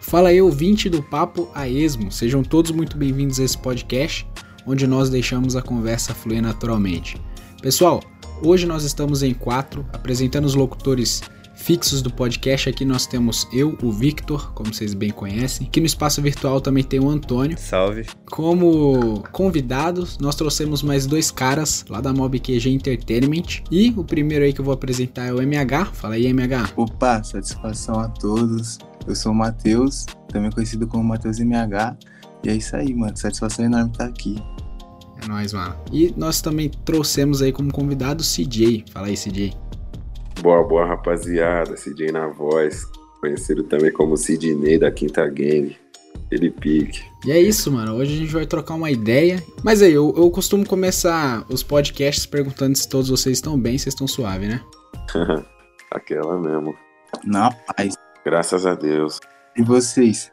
Fala aí, ouvinte do Papo a Esmo. Sejam todos muito bem-vindos a esse podcast, onde nós deixamos a conversa fluir naturalmente. Pessoal, hoje nós estamos em quatro, apresentando os locutores fixos do podcast. Aqui nós temos eu, o Victor, como vocês bem conhecem. Aqui no espaço virtual também tem o Antônio. Salve. Como convidados, nós trouxemos mais dois caras lá da Mob QG Entertainment. E o primeiro aí que eu vou apresentar é o MH. Fala aí, MH. Opa, satisfação a todos. Eu sou o Matheus, também conhecido como Matheus MH. E é isso aí, mano. Satisfação enorme estar aqui. É nóis, mano. E nós também trouxemos aí como convidado o CJ. Fala aí, CJ. Boa, boa, rapaziada. CJ na voz. Conhecido também como Sidney da Quinta Gang. Ele pique. E é isso, mano. Hoje a gente vai trocar uma ideia. Mas aí, eu, eu costumo começar os podcasts perguntando se todos vocês estão bem, se estão suave, né? Aquela mesmo. Na paz. Graças a Deus. E vocês?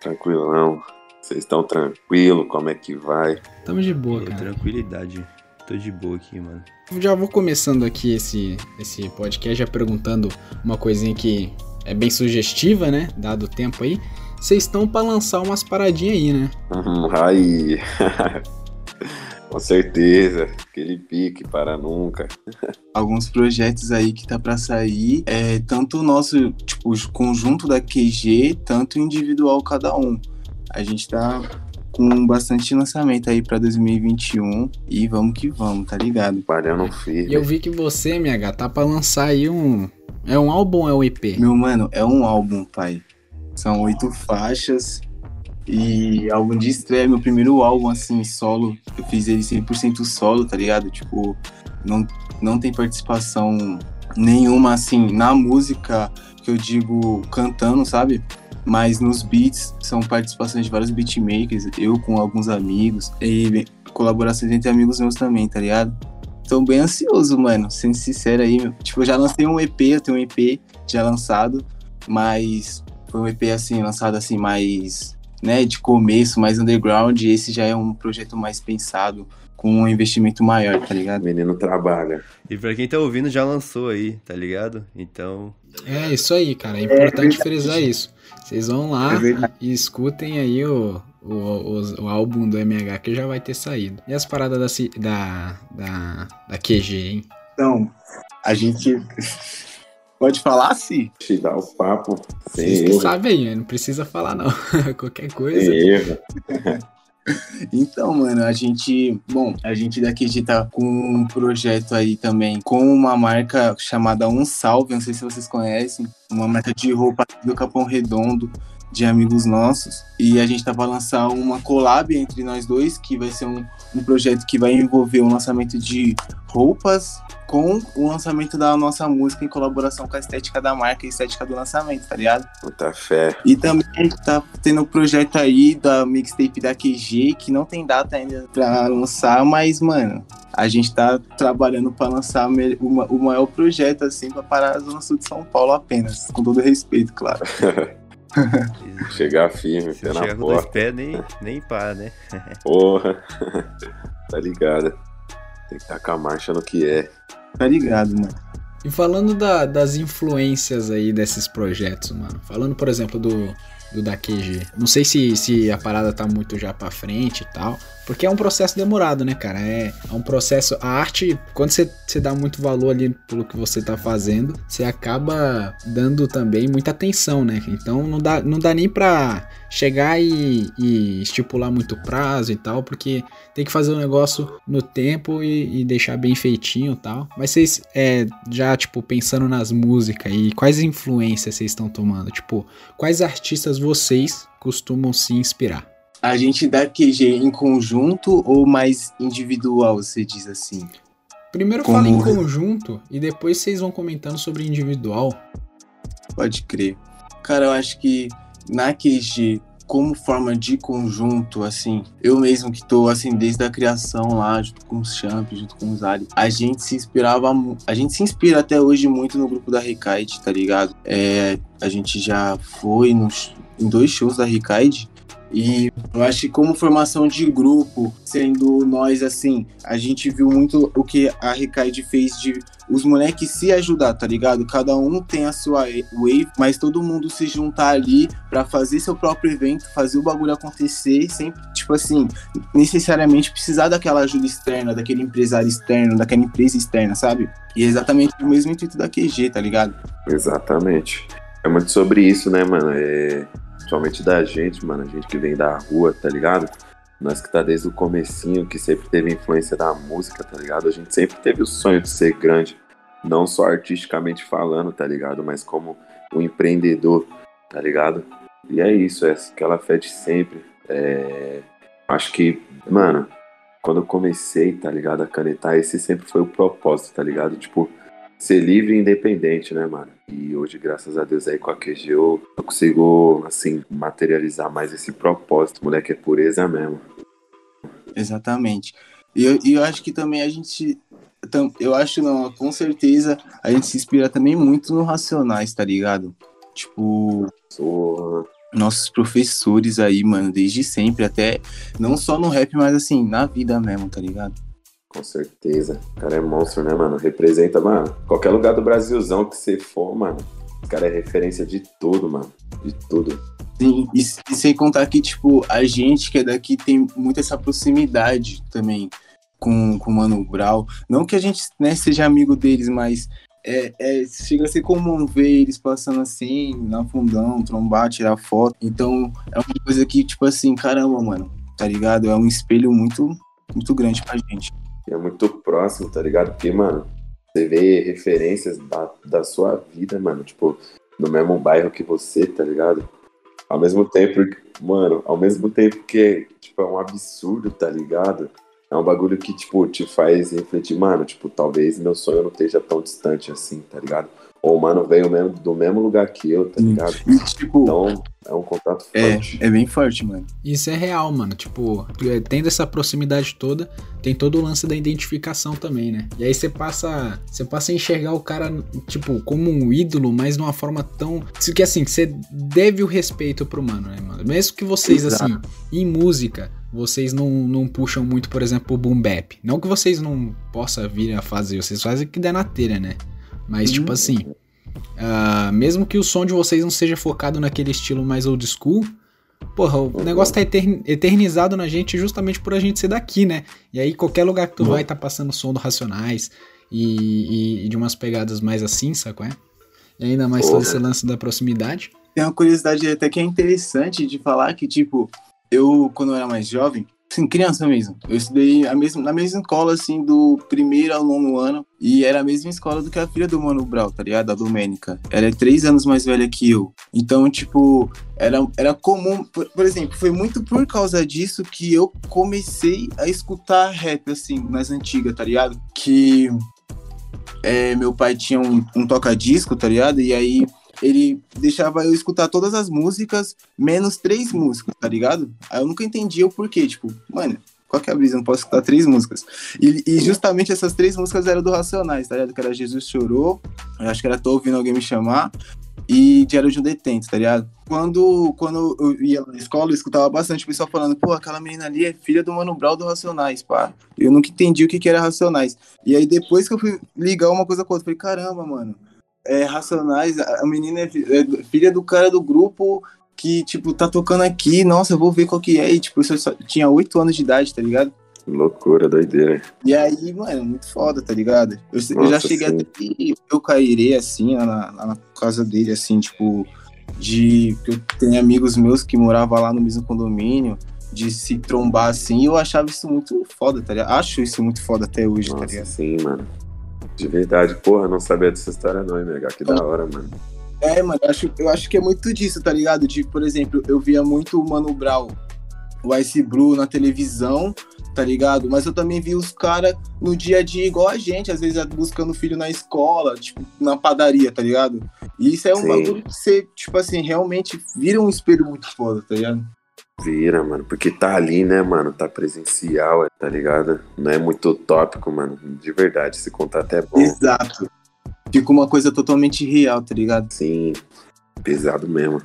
Tranquilão. Vocês estão tranquilo? Como é que vai? Tamo de boa, cara. tranquilidade. Tô de boa aqui, mano. Já vou começando aqui esse, esse podcast já perguntando uma coisinha que é bem sugestiva, né? Dado o tempo aí. Vocês estão pra lançar umas paradinhas aí, né? Hum, aí. Com certeza. Aquele pique para nunca. Alguns projetos aí que tá pra sair. É tanto o nosso, tipo, o conjunto da QG, tanto individual cada um. A gente tá com bastante lançamento aí pra 2021 e vamos que vamos, tá ligado? Parando E firme. eu vi que você, MH, tá pra lançar aí um. É um álbum ou é um EP? Meu mano, é um álbum, pai. São oito faixas e álbum de estreia, meu primeiro álbum assim, solo. Eu fiz ele 100% solo, tá ligado? Tipo, não, não tem participação nenhuma assim na música que eu digo cantando, sabe? Mas nos beats são participações de vários beatmakers, eu com alguns amigos e colaborações entre amigos meus também, tá ligado? Tô bem ansioso, mano, sendo sincero aí. meu. Tipo, eu já lancei um EP, eu tenho um EP já lançado, mas foi um EP assim, lançado assim, mais, né, de começo, mais underground, e esse já é um projeto mais pensado, com um investimento maior, tá O ligado? menino trabalha. E pra quem tá ouvindo, já lançou aí, tá ligado? Então, É isso aí, cara. É importante frisar isso. Vocês vão lá É e escutem aí o, o, o, o álbum do MH que já vai ter saído. E as paradas da, da, da, da QG, hein? Então, a gente. Pode falar, sim? Te dá o papo. Sem Vocês que erro. sabem aí, não precisa falar não. Qualquer coisa. Sem erro. Então, mano, a gente. Bom, a gente daqui a gente tá com um projeto aí também com uma marca chamada Um Salve, não sei se vocês conhecem, uma marca de roupa do Capão Redondo, de amigos nossos. E a gente tá pra lançar uma collab entre nós dois, que vai ser um, um projeto que vai envolver o lançamento de roupas com o lançamento da nossa música em colaboração com a estética da marca e a estética do lançamento, tá ligado? Muita fé. E também a gente tá tendo um projeto aí da mixtape da QG, que não tem data ainda pra lançar, mas, mano, a gente tá trabalhando pra lançar me- o ma- o maior projeto, assim, pra parar a Zona Sul de São Paulo apenas. Com todo respeito, claro. Chegar firme, se pé na chegar com dois porta. pés, nem, nem pá, né? Porra. tá ligado? Tem que tacar a marcha no que é. Tá ligado, mano? E falando da- das influências aí desses projetos, mano. Falando, por exemplo, do, do da QG. Não sei se, se a parada tá muito já pra frente e tal. Porque é um processo demorado, né, cara? É, é um processo. A arte, quando você, você dá muito valor ali pelo que você tá fazendo, você acaba dando também muita atenção, né? Então não dá, não dá nem pra chegar e, e estipular muito prazo e tal, porque tem que fazer o negócio no tempo e, e deixar bem feitinho e tal. Mas vocês, é, já, tipo, pensando nas músicas e quais influências vocês estão tomando? Tipo, quais artistas vocês costumam se inspirar? A gente dá QG em conjunto ou mais individual, você diz assim? Primeiro Como- fala em conjunto e depois vocês vão comentando sobre individual. Pode crer. Cara, eu acho que na QG, como forma de conjunto, assim, eu mesmo que tô, assim, desde a criação lá, junto com os Champ, junto com os Ali, a gente se inspirava, a gente se inspira até hoje muito no grupo da Recaide, tá ligado? É, a gente já foi nos, em dois shows da Recaide E eu acho que como formação de grupo, sendo nós assim, a gente viu muito o que a Recaide fez de os moleques se ajudar, tá ligado? Cada um tem a sua wave, mas todo mundo se juntar ali para fazer seu próprio evento, fazer o bagulho acontecer, sem, tipo assim, necessariamente precisar daquela ajuda externa, daquele empresário externo, daquela empresa externa, sabe? E é exatamente o mesmo intuito da QG, tá ligado? Exatamente. É muito sobre isso, né, mano? É principalmente da gente, mano, a gente que vem da rua, tá ligado? Nós que tá desde o comecinho, que sempre teve influência da música, tá ligado? A gente sempre teve o sonho de ser grande, não só artisticamente falando, tá ligado? Mas como um empreendedor, tá ligado? E é isso, é aquela fé de sempre. É... Acho que, mano, quando eu comecei, tá ligado, a canetar, esse sempre foi o propósito, tá ligado? Tipo, ser livre e independente, né, mano? E hoje, graças a Deus, aí com a QG eu, consigo, assim, materializar mais esse propósito. Moleque, é pureza mesmo. Exatamente. E eu, eu acho que também a gente. Eu acho, não, com certeza, a gente se inspira também muito no Racionais, tá ligado? Tipo. Porra. Nossos professores aí, mano, desde sempre, até não só no rap, mas assim, na vida mesmo, tá ligado? Com certeza. O cara é monstro, né, mano? Representa, mano, qualquer lugar do Brasilzão que você for, mano. O cara é referência de tudo, mano. De tudo. Sim, e, e sem contar que, tipo, a gente que é daqui tem muito essa proximidade também com, com o Mano Brown. Não que a gente né, seja amigo deles, mas é, é, chega a ser comum ver eles passando assim, na fundão, trombar, tirar foto. Então, é uma coisa que, tipo assim, caramba, mano, tá ligado? É um espelho muito, muito grande pra gente é muito próximo, tá ligado? Porque, mano, você vê referências da, da sua vida, mano, tipo, no mesmo bairro que você, tá ligado? Ao mesmo tempo, mano, ao mesmo tempo que, tipo, é um absurdo, tá ligado? É um bagulho que, tipo, te faz refletir, mano, tipo, talvez meu sonho não esteja tão distante assim, tá ligado? Ou o mano veio mesmo, do mesmo lugar que eu, tá ligado? E, tipo, então, é um contato forte. É, é bem forte, mano. Isso é real, mano. Tipo, é, tendo essa proximidade toda, tem todo o lance da identificação também, né? E aí você passa, você passa a enxergar o cara, tipo, como um ídolo, mas de uma forma tão. Que assim, que você deve o respeito pro mano, né, mano? Mesmo que vocês, Exato. assim, em música, vocês não, não puxam muito, por exemplo, o boom bap. Não que vocês não possam vir a fazer, vocês fazem o que der na telha, né? Mas, tipo uhum. tipo assim, uh, mesmo que o som de vocês não seja focado naquele estilo mais old school, porra, o negócio tá eternizado na gente justamente por a gente ser daqui, né? E aí qualquer lugar que tu uhum. vai tá passando som do Racionais e, e, e, de umas pegadas mais assim, saco é? E ainda mais todo esse lance da proximidade. Tem uma curiosidade até que é interessante de falar que, tipo, eu, quando eu era mais jovem, Sim, criança mesmo. Eu estudei a mesma, na mesma escola, assim, do primeiro ao nono ano. E era a mesma escola do que a filha do Mano Brau, tá ligado? A Domênica. Ela é três anos mais velha que eu. Então, tipo, era, era comum. Por, por, exemplo, foi muito por causa disso que eu comecei a escutar rap, assim, nas antigas, tá ligado? Que é, meu pai tinha um, um toca-disco, tá ligado? E aí ele deixava eu escutar todas as músicas, menos três músicas, tá ligado? Aí eu nunca entendia o porquê, tipo, mano, qual que é a brisa? Eu não posso escutar três músicas. E, e, justamente essas três músicas eram do Racionais, tá ligado? Que era Jesus Chorou, eu acho que era Tô Ouvindo Alguém Me Chamar, e Diário de um Detento, tá ligado? Quando, quando eu ia na escola, eu escutava bastante o pessoal falando, pô, aquela menina ali é filha do Mano Brown do Racionais, pá. Eu nunca entendi o que, que era Racionais. E aí depois que eu fui ligar uma coisa com a outra, eu falei, caramba, mano, é, Racionais, a menina é, é filha do cara do grupo que, tipo, tá tocando aqui, nossa, eu vou ver qual que é. E, tipo, eu só tinha 8 anos de idade, tá ligado? Loucura, doideira. E aí, mano, muito foda, tá ligado? Eu, nossa, eu já cheguei sim. até eu cairei, assim, lá na, lá na, casa dele, assim, tipo, de. Eu tenho amigos meus que moravam lá no mesmo condomínio, de se trombar assim, e eu achava isso muito foda, tá ligado? Acho isso muito foda até hoje, tá nossa, tá ligado? Sim, mano. De verdade, porra, não sabia dessa história não, MH, que da hora, mano. É, mano, eu acho, eu acho que é muito disso, tá ligado? De, por exemplo, eu via muito o Mano Brown, o Ice Blue na televisão, tá ligado? Mas eu também vi os caras no dia a dia igual a gente, às vezes buscando filho na escola, tipo, na padaria, tá ligado? E isso é um Sim. bagulho que você, tipo assim, realmente vira um espelho muito foda, tá ligado? Vira, mano, porque tá ali, né, mano? Tá presencial, tá ligado? Não é muito utópico, mano. De verdade, esse contato é bom. Exato. Fica uma coisa totalmente real, tá ligado? Sim, pesado mesmo.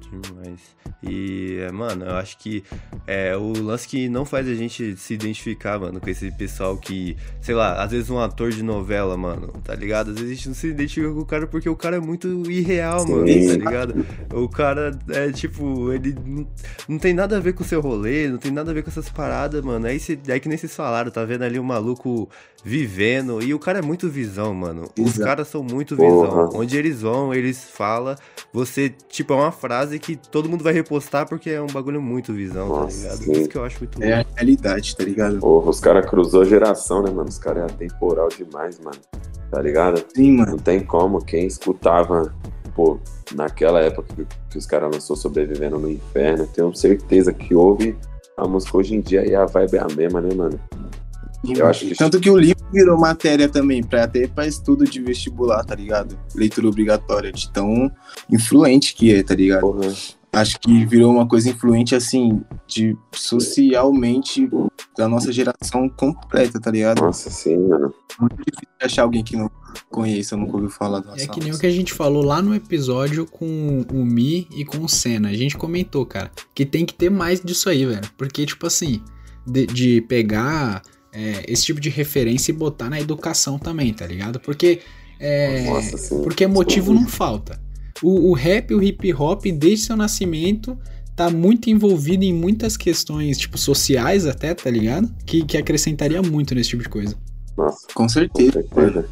Demais. E, é, mano, eu acho que é o lance que não faz a gente se identificar, mano, com esse pessoal que, sei lá, às vezes um ator de novela, mano, tá ligado? Às vezes a gente não se identifica com o cara porque o cara é muito irreal, Sim. mano, tá ligado? O cara é tipo, ele não, não tem nada a ver com o seu rolê, não tem nada a ver com essas paradas, mano. Aí, cê, aí que nem vocês falaram, tá vendo ali o maluco vivendo. E o cara é muito visão, mano. Os Exato. caras são muito visão. Porra. Onde eles vão, eles falam. Você, tipo, é uma frase que todo mundo vai repostar porque é um bagulho muito visão, tá Nossa, tá ligado? Sim. Isso que eu acho muito É a realidade, tá ligado? Porra, os caras cruzou geração, né, mano? Os caras é atemporal demais, mano. Tá ligado? Sim, mano. Não tem como. Quem escutava, pô, naquela época que, que os caras lançou Sobrevivendo no Inferno, tenho certeza que houve a música hoje em dia e a vibe é a mesma, né, mano? Eu acho que... Tanto que o livro virou matéria também, pra, até para estudo de vestibular, tá ligado? Leitura obrigatória, de tão influente que é, tá ligado? Porra. Acho que virou uma coisa influente, assim, de socialmente da nossa geração completa, tá ligado? Nossa, sim, mano. Muito difícil achar alguém que não conheça, nunca ouviu falar do É que nem o que a gente falou lá no episódio com o Mi e com o Senna. A gente comentou, cara, que tem que ter mais disso aí, velho. Porque, tipo assim, de, de pegar é, esse tipo de referência e botar na educação também, tá ligado? Porque, é, Nossa, sim, porque motivo sim. não falta. O, o rap, o hip hop, desde seu nascimento, tá muito envolvido em muitas questões, tipo, sociais até, tá ligado? Que, que acrescentaria muito nesse tipo de coisa. Nossa, com certeza. Com certeza.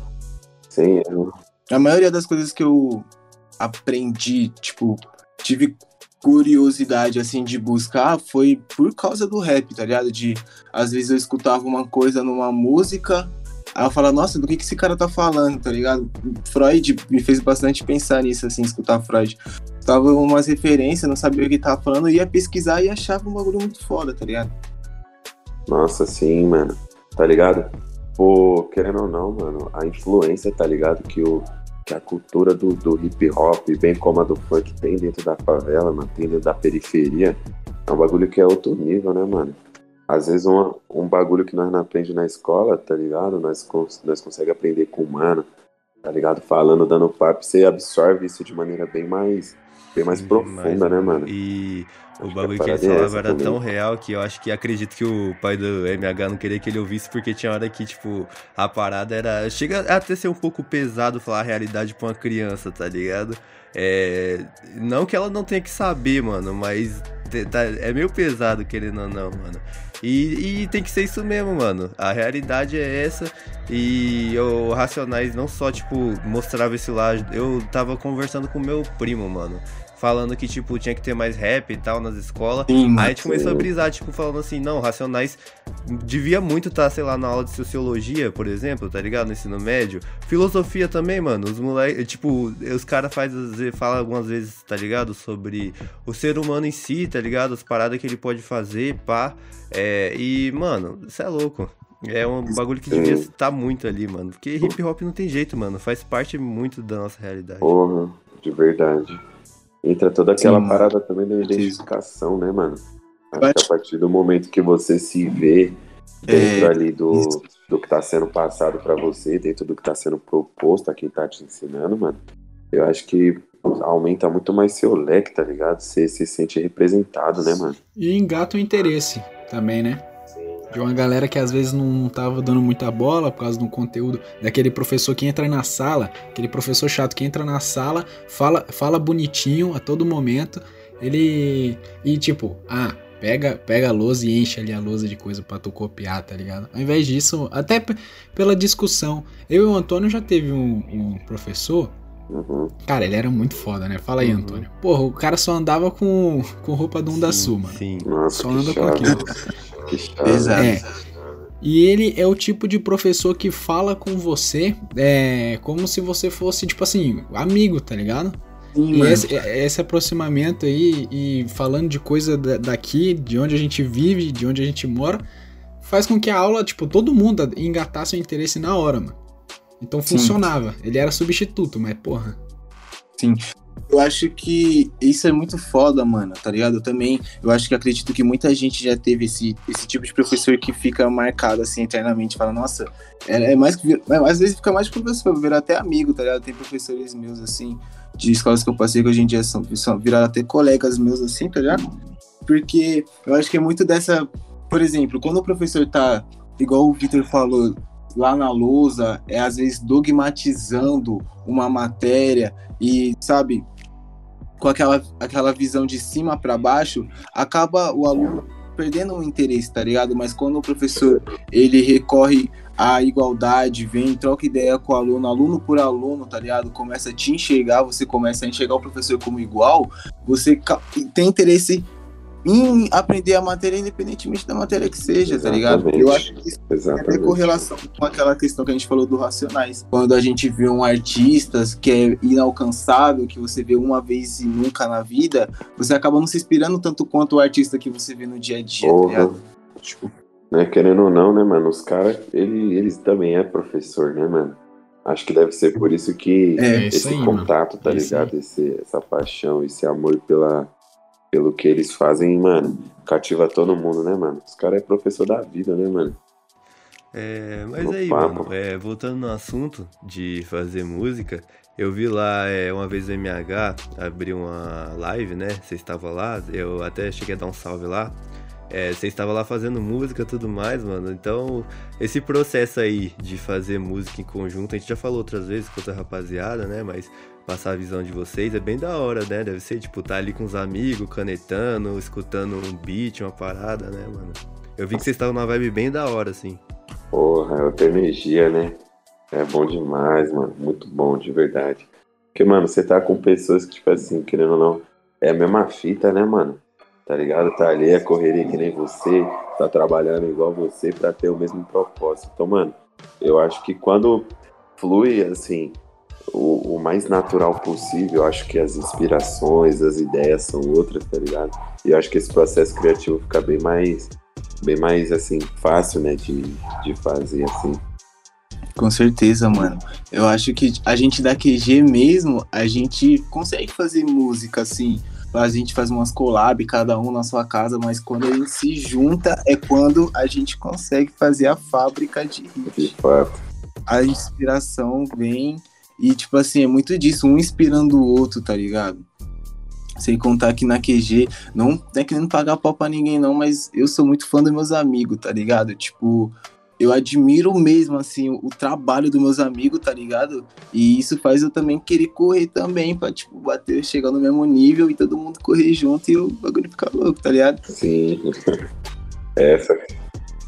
Sim, eu... A maioria das coisas que eu aprendi, tipo, tive curiosidade, assim, de buscar foi por causa do rap, tá ligado? De, às vezes eu escutava uma coisa numa música, aí eu falava, nossa, do que, que esse cara tá falando, tá ligado? Freud me fez bastante pensar nisso, assim, escutar Freud. Tava umas referências, não sabia o que tava falando, ia pesquisar e achava um bagulho muito foda, tá ligado? Nossa, sim, mano. Tá ligado? Pô, querendo ou não, mano, a influência, tá ligado? Que o que a cultura do, do hip hop, bem como a do funk, tem dentro da favela, mano, tem dentro da periferia, é um bagulho que é outro nível, né, mano? Às vezes um, um bagulho que nós não aprendemos na escola, tá ligado? Nós, nós conseguimos aprender com o mano, tá ligado? Falando, dando papo, você absorve isso de maneira bem mais, bem mais profunda, né, mano? E o bagulho que, que ele falava era tão real que eu acho que acredito que o pai do MH não queria que ele ouvisse, porque tinha hora que, tipo, a parada era. Chega até ser um pouco pesado falar a realidade pra uma criança, tá ligado? É. Não que ela não tenha que saber, mano, mas tá, é meio pesado, querendo ou não, mano. E, e, tem que ser isso mesmo, mano. A realidade é essa. E o Racionais não só, tipo, mostrava esse lado. Eu tava conversando com meu primo, mano falando que, tipo, tinha que ter mais rap e tal nas escolas. Sim, Aí a gente começou a brisar, tipo, falando assim, não, Racionais devia muito estar, tá, sei lá, na aula de sociologia, por exemplo, tá ligado? No ensino médio. Filosofia também, mano. Os moleques, tipo, os caras falam algumas vezes, tá ligado? Sobre o ser humano em si, tá ligado? As paradas que ele pode fazer, pá. É, e, mano, isso é louco. É um bagulho que devia estar muito ali, mano. Porque hip hop não tem jeito, mano. Faz parte muito da nossa realidade. Porra, de verdade. Entra toda aquela Sim, parada também da identificação, né, mano? Acho que a partir do momento que você se vê dentro é, ali do, do que tá sendo passado para você, dentro do que tá sendo proposto a quem tá te ensinando, mano, eu acho que aumenta muito mais seu leque, tá ligado? Você se sente representado, né, mano? E engata o interesse também, né? De uma galera que às vezes não tava dando muita bola por causa do conteúdo, daquele professor que entra na sala, aquele professor chato que entra na sala, fala, fala bonitinho a todo momento, ele e tipo, ah, pega, pega a lousa e enche ali a lousa de coisa para tu copiar, tá ligado? Ao invés disso, até pela discussão, eu e o Antônio já teve um, um professor Uhum. Cara, ele era muito foda, né? Fala aí, uhum. Antônio. Porra, o cara só andava com, com roupa do um da Suma. Sim. Nossa, só anda com aquilo. Exato. É. E ele é o tipo de professor que fala com você é, como se você fosse, tipo assim, amigo, tá ligado? Sim, e esse, esse, aproximamento aí, e falando de coisa daqui, de onde a gente vive, de onde a gente mora, faz com que a aula, tipo, todo mundo engatasse o interesse na hora, mano. Então funcionava. Sim. Ele era substituto, mas porra. Sim. Eu acho que isso é muito foda, mano, tá ligado? Eu também, eu acho que acredito que muita gente já teve esse, esse tipo de professor que fica marcado assim eternamente, fala, nossa, é, é mais que. Às vezes fica mais professor, virar até amigo, tá ligado? Tem professores meus assim, de escolas que eu passei que hoje em dia são, são viraram até colegas meus assim, tá ligado? Porque eu acho que é muito dessa. Por exemplo, quando o professor tá, igual o Victor falou, lá na lousa, é às vezes dogmatizando uma matéria e, sabe, com aquela, aquela visão de cima para baixo, acaba o aluno perdendo o interesse, tá ligado? Mas quando o professor ele recorre à igualdade, vem, troca ideia com o aluno, aluno por aluno, tá ligado? Começa a te enxergar, você começa a enxergar o professor como igual, você tem interesse em aprender a matéria independentemente da matéria que seja, Exatamente. tá ligado? Eu acho que isso Exatamente. tem correlação com aquela questão que a gente falou do Racionais. Quando a gente vê um artista que é inalcançável, que você vê uma vez e nunca na vida, você acaba não se inspirando tanto quanto o artista que você vê no dia a dia, tá ligado? Tipo... Né, querendo ou não, né, mano, os caras, ele, eles também é professor, né, mano? Acho que deve ser por isso que é, esse aí, contato, tá ligado? Esse, essa paixão, esse amor pela, pelo que eles fazem, mano, cativa todo mundo, né, mano? Os caras é professor da vida, né, mano? É, mas no aí, mano, é, voltando no assunto de fazer música, eu vi lá é, uma vez o MH abriu uma live, né? Você estava lá, eu até cheguei a dar um salve lá. É, você estava lá fazendo música e tudo mais, mano. Então, esse processo aí de fazer música em conjunto, a gente já falou outras vezes com outra rapaziada, né? Mas passar a visão de vocês é bem da hora, né? Deve ser, tipo, tá ali com os amigos, canetando, escutando um beat, uma parada, né, mano? Eu vi que vocês estavam numa vibe bem da hora, assim. Porra, é outra energia, né? É bom demais, mano. Muito bom, de verdade. Porque, mano, você tá com pessoas que, tipo assim, querendo ou não, é a mesma fita, né, mano? Tá ligado? Tá ali, é correria que nem você, tá trabalhando igual você pra ter o mesmo propósito. Então, mano, eu acho que quando flui, assim, o, o, mais natural possível. acho que as inspirações, as ideias são outras, tá ligado? E eu acho que esse processo criativo fica bem mais, bem mais assim, fácil, né, de, de fazer assim. Com certeza, mano. Eu acho que a gente da QG mesmo, a gente consegue fazer música assim. A gente faz umas collab, cada um na sua casa, mas quando a gente se junta é quando a gente consegue fazer a fábrica de hit. De fato. A inspiração vem e, tipo assim, é muito disso, um inspirando o outro, tá ligado? Sem contar que na QG, não é querendo pagar pau pra ninguém, não, mas eu sou muito fã dos meus amigos, tá ligado? Tipo, eu admiro mesmo, assim, o, trabalho dos meus amigos, tá ligado? E isso faz eu também querer correr também, pra, tipo, bater, chegar no mesmo nível e todo mundo correr junto e o bagulho ficar louco, tá ligado? Sim. Essa.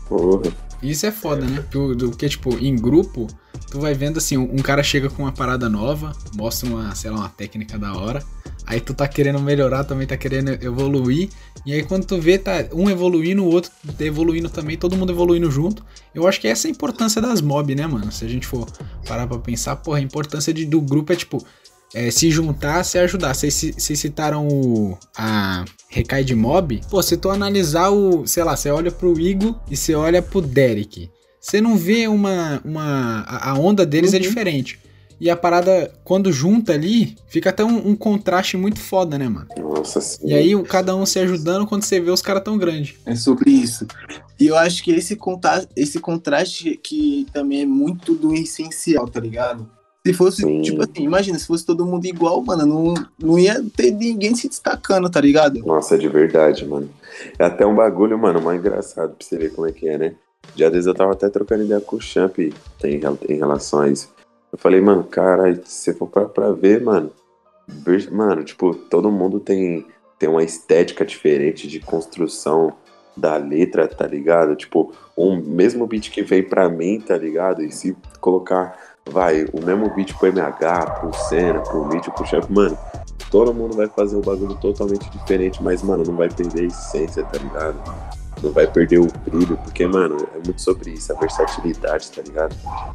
Porra. Isso é foda, né? Porque, tipo, em grupo, tu vai vendo assim, um cara chega com uma parada nova, mostra uma, sei lá, uma técnica da hora. Aí tu tá querendo melhorar, também tá querendo evoluir. E aí quando tu vê, tá um evoluindo, o outro evoluindo também, todo mundo evoluindo junto. Eu acho que essa é a importância das mob, né, mano? Se a gente for parar pra pensar, porra, a importância de, do grupo é tipo, é, se juntar, se ajudar. Vocês, citaram o, a Recai de Mob. Pô, se tu analisar o, sei lá, você olha pro Igor e você olha pro Derek. Você não vê uma. uma a onda deles é uhum. é diferente. E a parada, quando junta ali, fica até um, um, contraste muito foda, né, mano? Nossa sim. E aí, cada um se ajudando, quando você vê os caras tão grandes. É sobre isso. E eu acho que esse, conta esse contraste que também é muito do essencial, tá ligado? Se fosse, Sim. tipo assim, imagina, se fosse todo mundo igual, mano, não, não ia ter ninguém se destacando, tá ligado? Nossa, é de verdade, mano. É até um bagulho, mano, mais engraçado pra você ver como é que é, né? Já vezes eu tava até trocando ideia com o Champ em, em relação a isso. Eu falei, mano, cara, se for pra, pra ver, mano, mano, tipo, todo mundo tem, tem uma estética diferente de construção da letra, tá ligado? Tipo, um mesmo beat que veio pra mim, tá ligado? E se colocar vai, o mesmo beat pro MH, pro Senna, pro Mitch, pro Chef, mano, todo mundo vai fazer um bagulho totalmente diferente, mas, mano, não vai perder a essência, tá ligado? Não vai perder o brilho, porque, mano, é muito sobre isso, a versatilidade, tá ligado?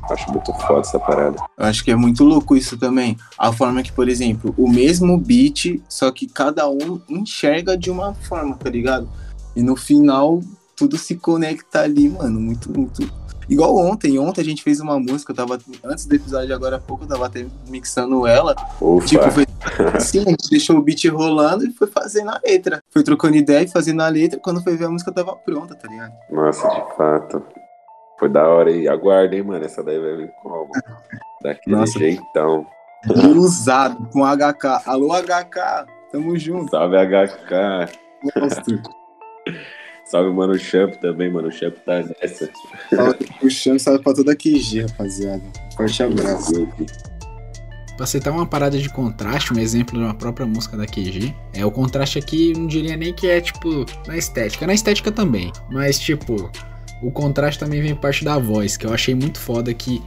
Acho muito foda essa parada. Eu acho que é muito louco isso também. A forma que, por exemplo, o mesmo beat, só que cada um enxerga de uma forma, tá ligado? E no final, tudo se conecta ali, mano. Muito, muito Igual ontem, ontem a gente fez uma música, eu tava, antes do episódio agora há pouco, eu tava até mixando ela. Ufa. Tipo, foi assim, a gente deixou o beat rolando e foi fazendo a letra. Foi trocando ideia e fazendo a letra, quando foi ver a música tava pronta, tá ligado? Nossa, de fato. Foi da hora aí. Aguardem, mano. Essa daí vai vir como? Daquele Nossa. jeitão. Usado com HK. Alô, HK. Tamo junto. Salve, HK. Monstro. Salve, Mano Champ também, Mano Champ tá nessa. Pro Champ, salve pra toda a QG, rapaziada. Forte abraço. Pra citar uma parada de contraste, um exemplo de uma própria música da QG, é o contraste aqui, não diria nem que é tipo na estética, na estética também, mas tipo, o contraste também vem parte da voz, que eu achei muito foda que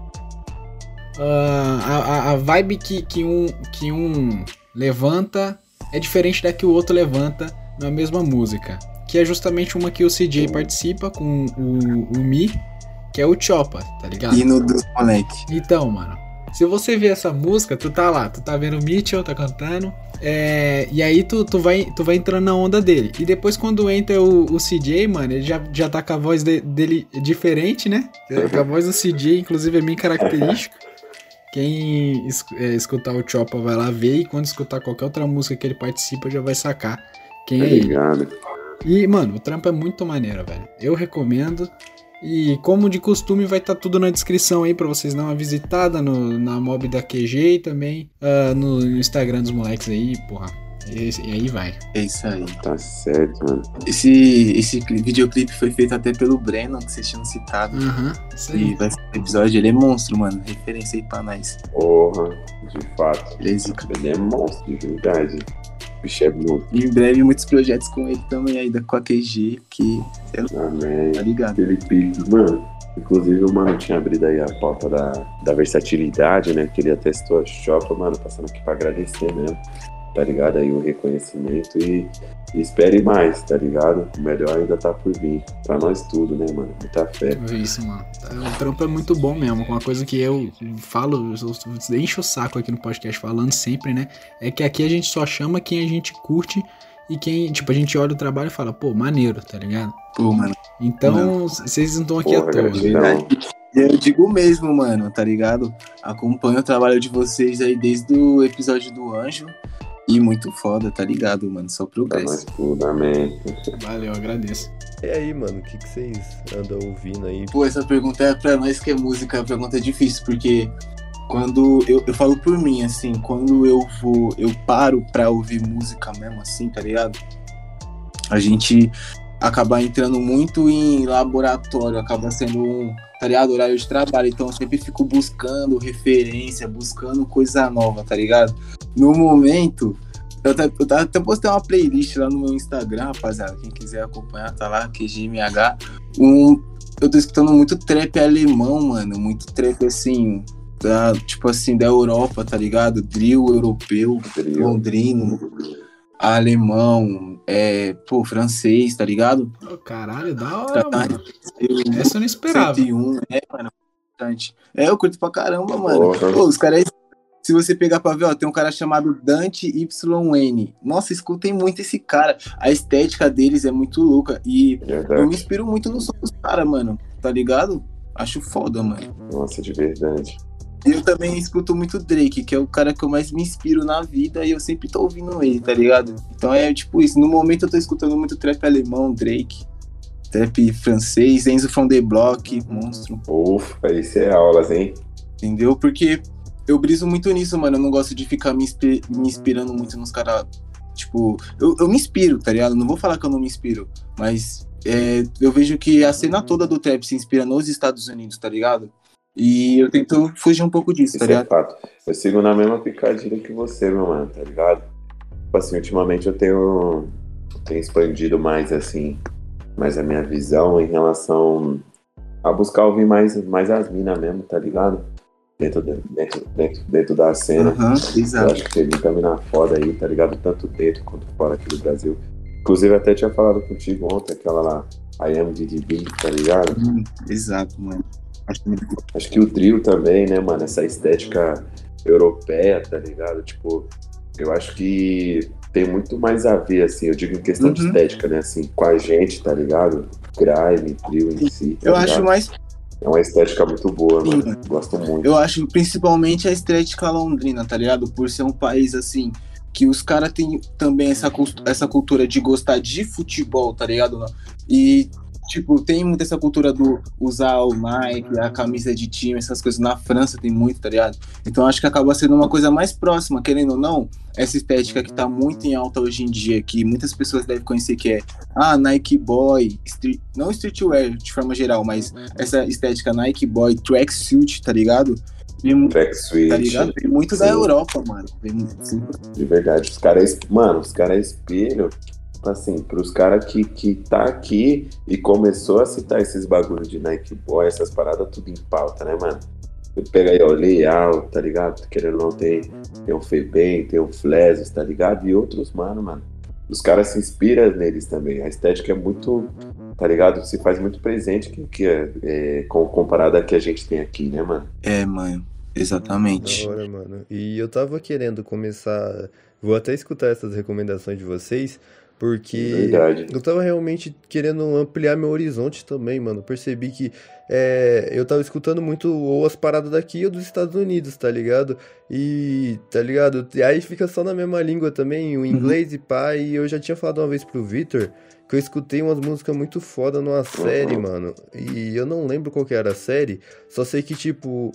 uh, a, a vibe que, que, um, que um levanta é diferente da que o outro levanta na mesma música. Que é justamente uma que o CJ participa com o, o Mi, que é o Chopa, tá ligado? Hino dos moleque. Então, mano, se você ver essa música, tu tá lá, tu tá vendo o Mitchell, tá cantando, é, e aí tu, tu, vai, tu vai entrando na onda dele. E depois quando entra o, o CJ, mano, ele já, já tá com a voz de, dele diferente, né? A voz do CJ, inclusive, é bem característica. Quem es, é, escutar o Choppa vai lá ver e quando escutar qualquer outra música que ele participa já vai sacar quem é ele. E, mano, o trampo é muito maneiro, velho. Eu recomendo. E como de costume, vai estar tá tudo na descrição aí para vocês dar uma visitada no, na mob da QG e também uh, no, Instagram dos moleques aí, porra. E, e, aí vai. É isso aí. Tá certo, mano. Esse, esse videoclipe foi feito até pelo Breno, que vocês tinham citado. Aham, isso aí. E vai ser episódio, ele é monstro, mano. Referência aí pra nós. Porra, de fato. Ele é, ele é monstro, de verdade. Bicho é. E em breve muitos projetos com ele também ainda com a QG, que. Amém. Tá ligado? Felipe, mano. Inclusive, o mano tinha abrido aí a pauta da, da versatilidade, né? Que ele atestou a Shopa, mano, passando aqui pra agradecer mesmo tá ligado? Aí o reconhecimento e, e espere mais, tá ligado? O melhor ainda tá por vir. Pra nós tudo, né, mano? Muita fé. É isso, mano. O trampo é muito bom mesmo. Uma coisa que eu falo, eu encho o saco aqui no podcast falando sempre, né? É que aqui a gente só chama quem a gente curte e quem, tipo, a gente olha o trabalho e fala, pô, maneiro, tá ligado? Pô, mano. Então, vocês não estão aqui Porra, à toa. Eu digo mesmo, mano, tá ligado? Acompanho o trabalho de vocês aí desde o episódio do Anjo. E muito foda, tá ligado, mano? Só progresso. Tudo, amém. Valeu, agradeço. E aí, mano, o que, que vocês andam ouvindo aí? Pô, essa pergunta é pra nós que é música, a pergunta é difícil, porque quando eu, eu falo por mim, assim, quando eu vou, eu paro pra ouvir música mesmo, assim, tá ligado? A gente acaba entrando muito em laboratório, acaba sendo um, tá ligado? Horário de trabalho. Então eu sempre fico buscando referência, buscando coisa nova, tá ligado? No momento, eu até, eu até postei uma playlist lá no meu Instagram, rapaziada. Quem quiser acompanhar, tá lá, QGMH. Um, eu tô escutando muito trap alemão, mano. Muito trap assim. Da, tipo assim, da Europa, tá ligado? Drill europeu, londrino, alemão, é, pô, francês, tá ligado? Oh, caralho, da hora, tá, mano. Eu, Essa eu não esperava. 101, é, mano, bastante. É, eu curto pra caramba, mano. Pô, os caras se você pegar pra ver, ó, tem um cara chamado Dante YN. Nossa, escutem muito esse cara. A estética deles é muito louca. E verdade. eu me inspiro muito no som dos caras, mano. Tá ligado? Acho foda, mano. Nossa, de verdade. Eu também escuto muito Drake, que é o cara que eu mais me inspiro na vida e eu sempre tô ouvindo ele, tá ligado? Então é tipo isso. No momento eu tô escutando muito trap alemão, Drake. Trap francês, Enzo from the Block, monstro. Ufa, isso é aulas, hein? Entendeu? Porque eu briso muito nisso, mano. Eu não gosto de ficar me, me inspirando muito nos caras. Tipo, eu, eu me inspiro, tá ligado? Não vou falar que eu não me inspiro, mas é, eu vejo que a cena toda do trap se inspira nos Estados Unidos, tá ligado? E eu tento fugir um pouco disso, tá Isso tá ligado? É fato. Eu sigo na mesma picadilha que você, meu mano, tá ligado? Tipo assim, ultimamente eu tenho, tenho expandido mais, assim, mais a minha visão em relação a buscar ouvir mais, mais as minas mesmo, tá ligado? dentro, dentro, dentro, dentro da cena. Uhum, exato. Eu acho que teve muita mina foda aí, tá ligado? Tanto dentro quanto fora aqui do Brasil. Inclusive, até tinha falado contigo ontem, aquela lá, I Am DDB, tá ligado? Uhum, exato, mano. Acho que... acho que o trio também, né, mano? Essa estética europeia, tá ligado? Tipo, eu acho que tem muito mais a ver, assim, eu digo em questão uhum. de estética, né, assim, com a gente, tá ligado? Grime, trio em si. Tá eu ligado? acho mais É uma estética muito boa, Sim, mano. Gosto muito. Eu acho principalmente a estética londrina, tá ligado? Por ser um país assim que os caras têm também essa, essa cultura de gostar de futebol, tá ligado? E tipo, tem muito essa cultura do usar o Nike, a camisa de time, essas coisas. Na França tem muito, tá ligado? Então acho que acaba sendo uma coisa mais próxima, querendo ou não, essa estética que tá muito em alta hoje em dia, que muitas pessoas devem conhecer, que é ah, Nike Boy, street, não streetwear de forma geral, mas essa estética Nike Boy, tracksuit, tá ligado? Vem, tracksuit. Tá ligado? Vem muito Sim. da Europa, mano. Vem, de verdade, os caras, mano, os caras espelham assim, pros caras que, que tá aqui e começou a citar esses bagulhos de Nike Boy, essas paradas tudo em pauta, né, mano? Pega aí, ó, Leal, tá ligado? Querendo ou não, tem, tem o Febem, tem o Flesos, tá ligado? E outros, mano, mano. Os caras se inspiram neles também. A estética é muito, tá ligado? Se faz muito presente que, que é, é, comparado a que a gente tem aqui, né, mano? É, mano. Exatamente. Hora, mano. E eu tava querendo começar. Vou até escutar essas recomendações de vocês, porque Verdade. eu tava realmente querendo ampliar meu horizonte também, mano. Percebi que é, eu tava escutando muito ou as paradas daqui ou dos Estados Unidos, tá ligado? E, tá ligado? E aí fica só na mesma língua também, o uhum. inglês uhum. e pá. E eu já tinha falado uma vez pro Victor que eu escutei umas músicas muito foda numa série, uhum. mano. E eu não lembro qual que era a série, só sei que, tipo,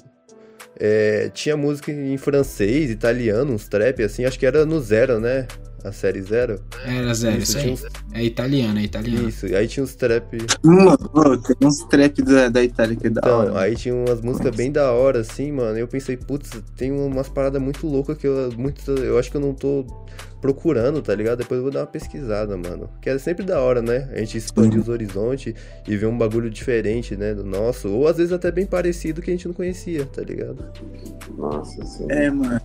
é, tinha música em francês, italiano, uns trap, assim, acho que era no Zero, né? A série Zero? Era Zero, isso, isso aí. Uns... É italiano, é italiano. Isso, e aí tinha uns trap. Mano, tem uns trap da, da Itália que é da então, hora. aí tinha umas músicas bem da hora, assim, mano. E eu pensei, putz, tem umas paradas muito loucas que eu, muito, eu acho que eu não tô procurando, tá ligado? Depois eu vou dar uma pesquisada, mano. Que é sempre da hora, né? A gente expandir uhum. os horizontes e ver um bagulho diferente, né? Do nosso. Ou às vezes até bem parecido que a gente não conhecia, tá ligado? Nossa, sim. É, mano.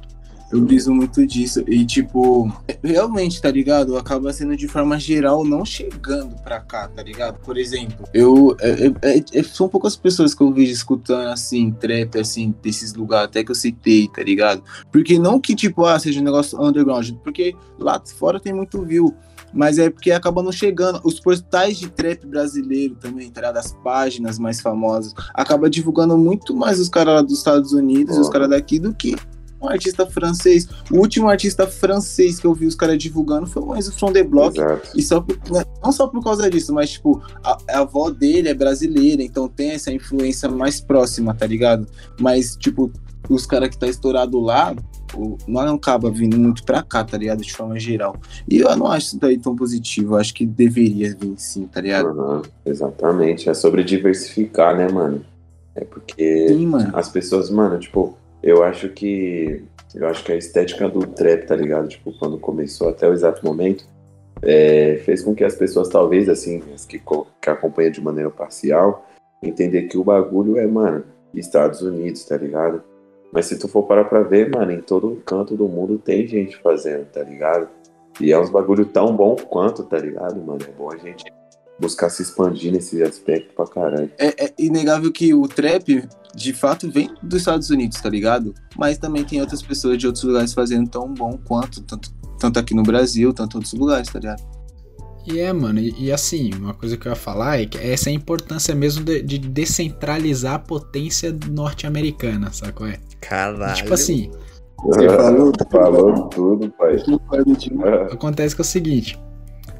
Eu briso muito disso. E, tipo, realmente, tá ligado? Acaba sendo de forma geral não chegando pra cá, tá ligado? Por exemplo, eu. É, é, é, é são poucas pessoas que eu vejo escutando, assim, trap, assim, desses lugares, até que eu citei, tá ligado? Porque não que, tipo, ah, seja um negócio underground, porque lá fora tem muito view mas é porque acaba não chegando. Os portais de trap brasileiro também, tá das páginas mais famosas, acaba divulgando muito mais os caras lá dos Estados Unidos, oh. os caras daqui, do que um artista francês. O último artista francês que eu vi os caras divulgando foi o Enzo From The Block. Exato. E só por, né, não só por causa disso, mas tipo, a, a, avó dele é brasileira, então tem essa influência mais próxima, tá ligado? Mas, tipo, os caras que tá estourado lá, não acaba vindo muito pra cá, tá ligado? De forma geral. E eu não acho isso daí tão positivo. Eu acho que deveria vir sim, tá ligado? Uhum, exatamente. É sobre diversificar, né, mano? É porque sim, as pessoas, mano, tipo, eu acho que eu acho que a estética do trap, tá ligado? Tipo, quando começou até o exato momento, é, fez com que as pessoas, talvez, assim, as que, que acompanham de maneira parcial, entender que o bagulho é, mano, Estados Unidos, tá ligado? Mas se tu for parar pra ver, mano, em todo canto do mundo tem gente fazendo, tá ligado? E é uns bagulho tão bom quanto, tá ligado, mano? É bom a gente buscar se expandir nesse aspecto pra caralho. É, é, inegável que o trap, de fato, vem dos Estados Unidos, tá ligado? Mas também tem outras pessoas de outros lugares fazendo tão bom quanto, tanto, tanto aqui no Brasil, tanto em outros lugares, tá ligado? E é, mano, e, e, assim, uma coisa que eu ia falar é que essa é a importância mesmo de, de descentralizar a potência norte-americana, sacou? É? Caralho. Tipo assim. Você falou, falou tudo, pai. Acontece que é o seguinte,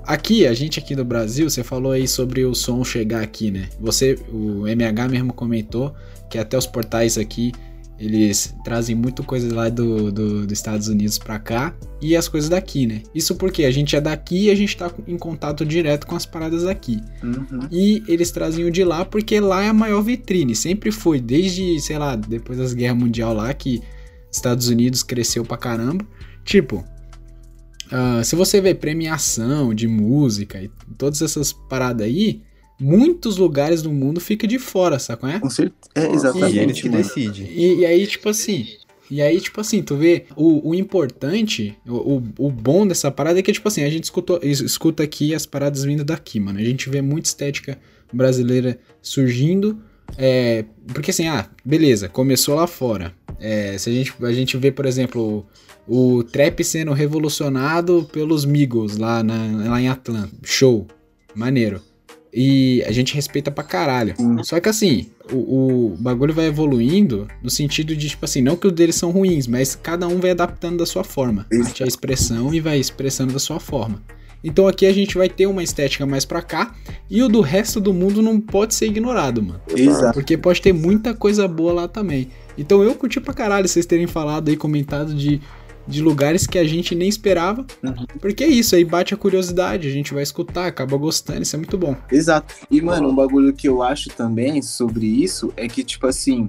Aqui, a gente aqui do Brasil, você falou aí sobre o som chegar aqui, né? Você, o MH mesmo comentou que até os portais aqui, eles trazem muito coisa lá do, do, dos Estados Unidos para cá e as coisas daqui, né? Isso porque a gente é daqui e a gente tá em contato direto com as paradas aqui. Uhum. E eles trazem o de lá porque lá é a maior vitrine, sempre foi, desde, sei lá, depois das guerras mundial lá que Estados Unidos cresceu pra caramba. Tipo, Uh, se você vê premiação de música e todas essas paradas aí, muitos lugares do mundo fica de fora, sabe? É? Com certeza. É, exatamente. E ele que decide. E, e, aí, tipo assim. E aí, tipo assim, tu vê, o, o importante, o, o, bom dessa parada é que, tipo assim, a gente escutou, escuta aqui as paradas vindo daqui, mano. A gente vê muita estética brasileira surgindo. É, porque assim, ah, beleza, começou lá fora. É, se a gente, a gente vê, por exemplo, o trap sendo revolucionado pelos Migos lá, na, lá em Atlanta. Show. Maneiro. E a gente respeita pra caralho. Só que assim, o, o, bagulho vai evoluindo no sentido de, tipo assim, não que os deles são ruins, mas cada um vai adaptando da sua forma. A expressão e vai expressando da sua forma. Então aqui a gente vai ter uma estética mais pra cá e o do resto do mundo não pode ser ignorado, mano. Exato. Porque pode ter muita coisa boa lá também. Então eu curti pra caralho vocês terem falado aí, comentado de de lugares que a gente nem esperava. Uhum. Porque é isso, aí bate a curiosidade, a gente vai escutar, acaba gostando, isso é muito bom. Exato. E, mano, um bagulho que eu acho também sobre isso é que, tipo assim,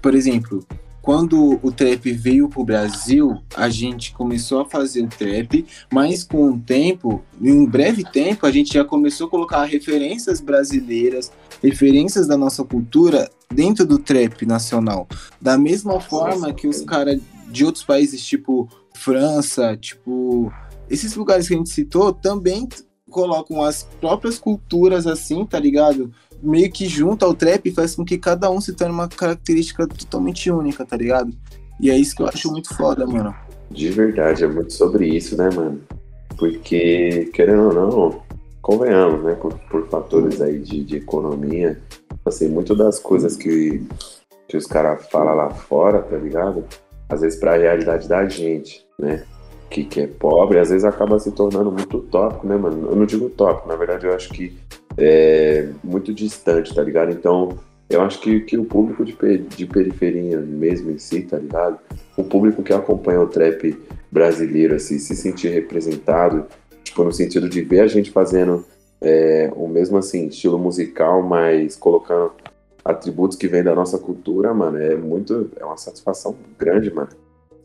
por exemplo, quando o trap veio pro Brasil, a gente começou a fazer o trap, mas com o tempo, em um breve tempo, a gente já começou a colocar referências brasileiras, referências da nossa cultura dentro do trap nacional. Da mesma forma que os caras de outros países, tipo França, tipo. Esses lugares que a gente citou também colocam as próprias culturas assim, tá ligado? Meio que junto ao trap faz com que cada um se torne uma característica totalmente única, tá ligado? E é isso que eu acho muito foda, mano. De verdade, é muito sobre isso, né, mano? Porque, querendo ou não, convenhamos, né, por, por fatores aí de, de economia, assim, muito das coisas que, que os caras falam lá fora, tá ligado? Às vezes para a realidade da gente, né? Que, que é pobre, às vezes acaba se tornando muito utópico, né, mano? Eu não digo utópico, na verdade eu acho que é muito distante, tá ligado? Então, eu acho que, que o público de, de periferia mesmo em si, tá ligado? O público que acompanha o trap brasileiro, assim, se sentir representado, tipo, no sentido de ver a gente fazendo é, o mesmo, assim, estilo musical, mas colocando atributos que vêm da nossa cultura, mano, é muito. É uma satisfação grande, mano.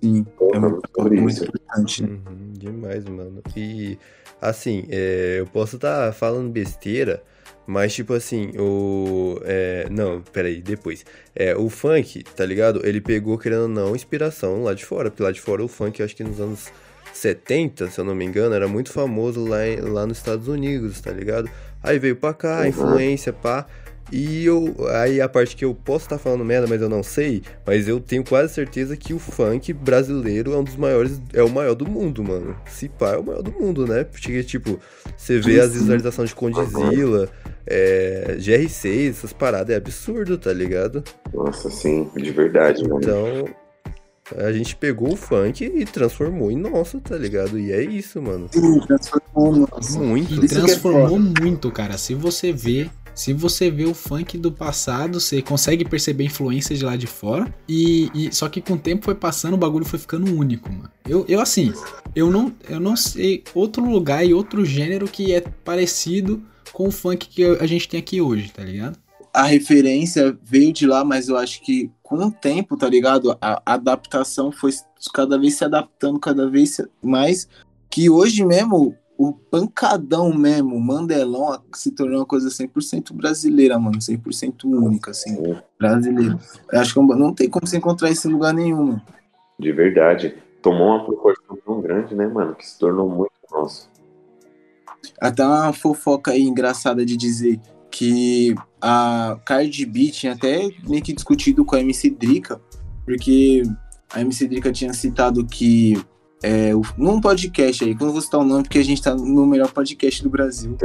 Sim, Porra, é muito, muito, muito importante. Uhum, demais, mano. E, assim, é, eu posso estar tá falando besteira, mas, tipo assim, o. É, não, peraí, depois. É, o funk, tá ligado? Ele pegou, querendo ou não, inspiração lá de fora, porque lá de fora o funk, acho que nos anos 70, se eu não me engano, era muito famoso lá, em, lá nos Estados Unidos, tá ligado? Aí veio pra cá, uhum. influência, pá. E eu, aí a parte que eu posso estar tá falando merda, mas eu não sei, mas eu tenho quase certeza que o funk brasileiro é um dos maiores, é o maior do mundo, mano. Se pá, é o maior do mundo, né? Porque, tipo, você vê as visualizações de Condizila, é, GR6, essas paradas, é absurdo, tá ligado? Nossa, sim, de verdade, mano. Então, a gente pegou o funk e transformou em nosso, tá ligado? E é isso, mano. Sim, transformou muito. E transformou muito, cara. Se você vê se você vê o funk do passado, você consegue perceber influências de lá de fora. E, e, só que com o tempo foi passando, o bagulho foi ficando único, mano. Eu, eu assim, eu não, eu não sei outro lugar e outro gênero que é parecido com o funk que a gente tem aqui hoje, tá ligado? A referência veio de lá, mas eu acho que com o tempo, tá ligado? A adaptação foi cada vez se adaptando cada vez mais. Que hoje mesmo o pancadão mesmo, o Mandelão se tornou uma coisa 100% brasileira, mano, 100% única, assim, brasileiro. Eu acho que não tem como você encontrar isso em lugar nenhum, mano. De verdade. Tomou uma proporção tão grande, né, mano, que se tornou muito nosso. Até uma fofoca aí engraçada de dizer que a Cardi B tinha até meio que discutido com a MC Drica, porque a MC Drica tinha citado que é, num podcast aí, que eu não vou citar o nome porque a gente tá no melhor podcast do Brasil.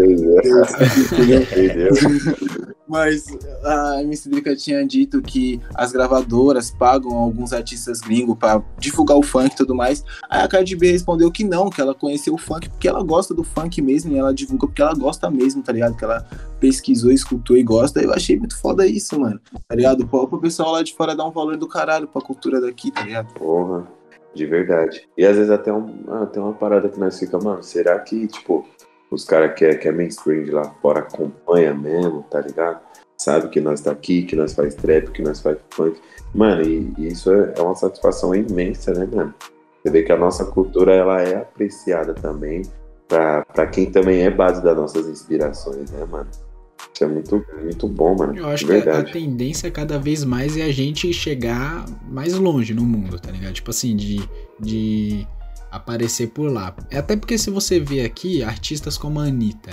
Mas a MC Drica tinha dito que as gravadoras pagam alguns artistas gringos para divulgar o funk e tudo mais. Aí a Cardi B respondeu que não, que ela conheceu o funk porque ela gosta do funk mesmo e ela divulga porque ela gosta mesmo, tá ligado? Que ela pesquisou, escutou e gosta. Eu achei muito foda isso, mano. Tá ligado? Pô, pro pessoal lá de fora dar um valor do caralho pra cultura daqui, tá ligado? Porra. De verdade. E às vezes até um, ah, tem uma parada que nós fica, mano, será que, tipo, os caras que, é, que é mainstream de lá fora acompanha mesmo, tá ligado? Sabe que nós tá aqui, que nós faz trap, que nós faz funk. Mano, e, e isso é, é uma satisfação imensa, né, mano? Você vê que a nossa cultura, ela é apreciada também pra quem também é base das nossas inspirações, né, mano? Isso é muito, muito bom, mano. Eu acho que a, a tendência cada vez mais é a gente chegar mais longe no mundo, tá ligado? Tipo assim, de, de aparecer por lá. É até porque se você vê aqui artistas como a Anitta.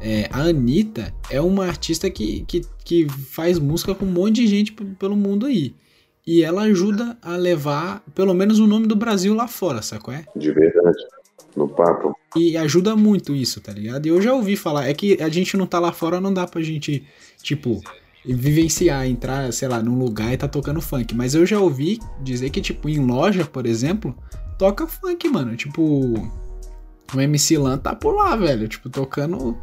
É, a Anitta é uma artista que, que, que faz música com um monte de gente pelo mundo aí. E ela ajuda a levar pelo menos o nome do Brasil lá fora, sacou? É? De verdade. No papo. E ajuda muito isso, tá ligado? E eu já ouvi falar, é que a gente não tá lá fora, não dá pra gente, tipo, vivenciar, entrar, sei lá, num lugar e tá tocando funk. Mas eu já ouvi dizer que, tipo, em loja, por exemplo, toca funk, mano. Tipo, o MC Lan tá por lá, velho. Tipo, tocando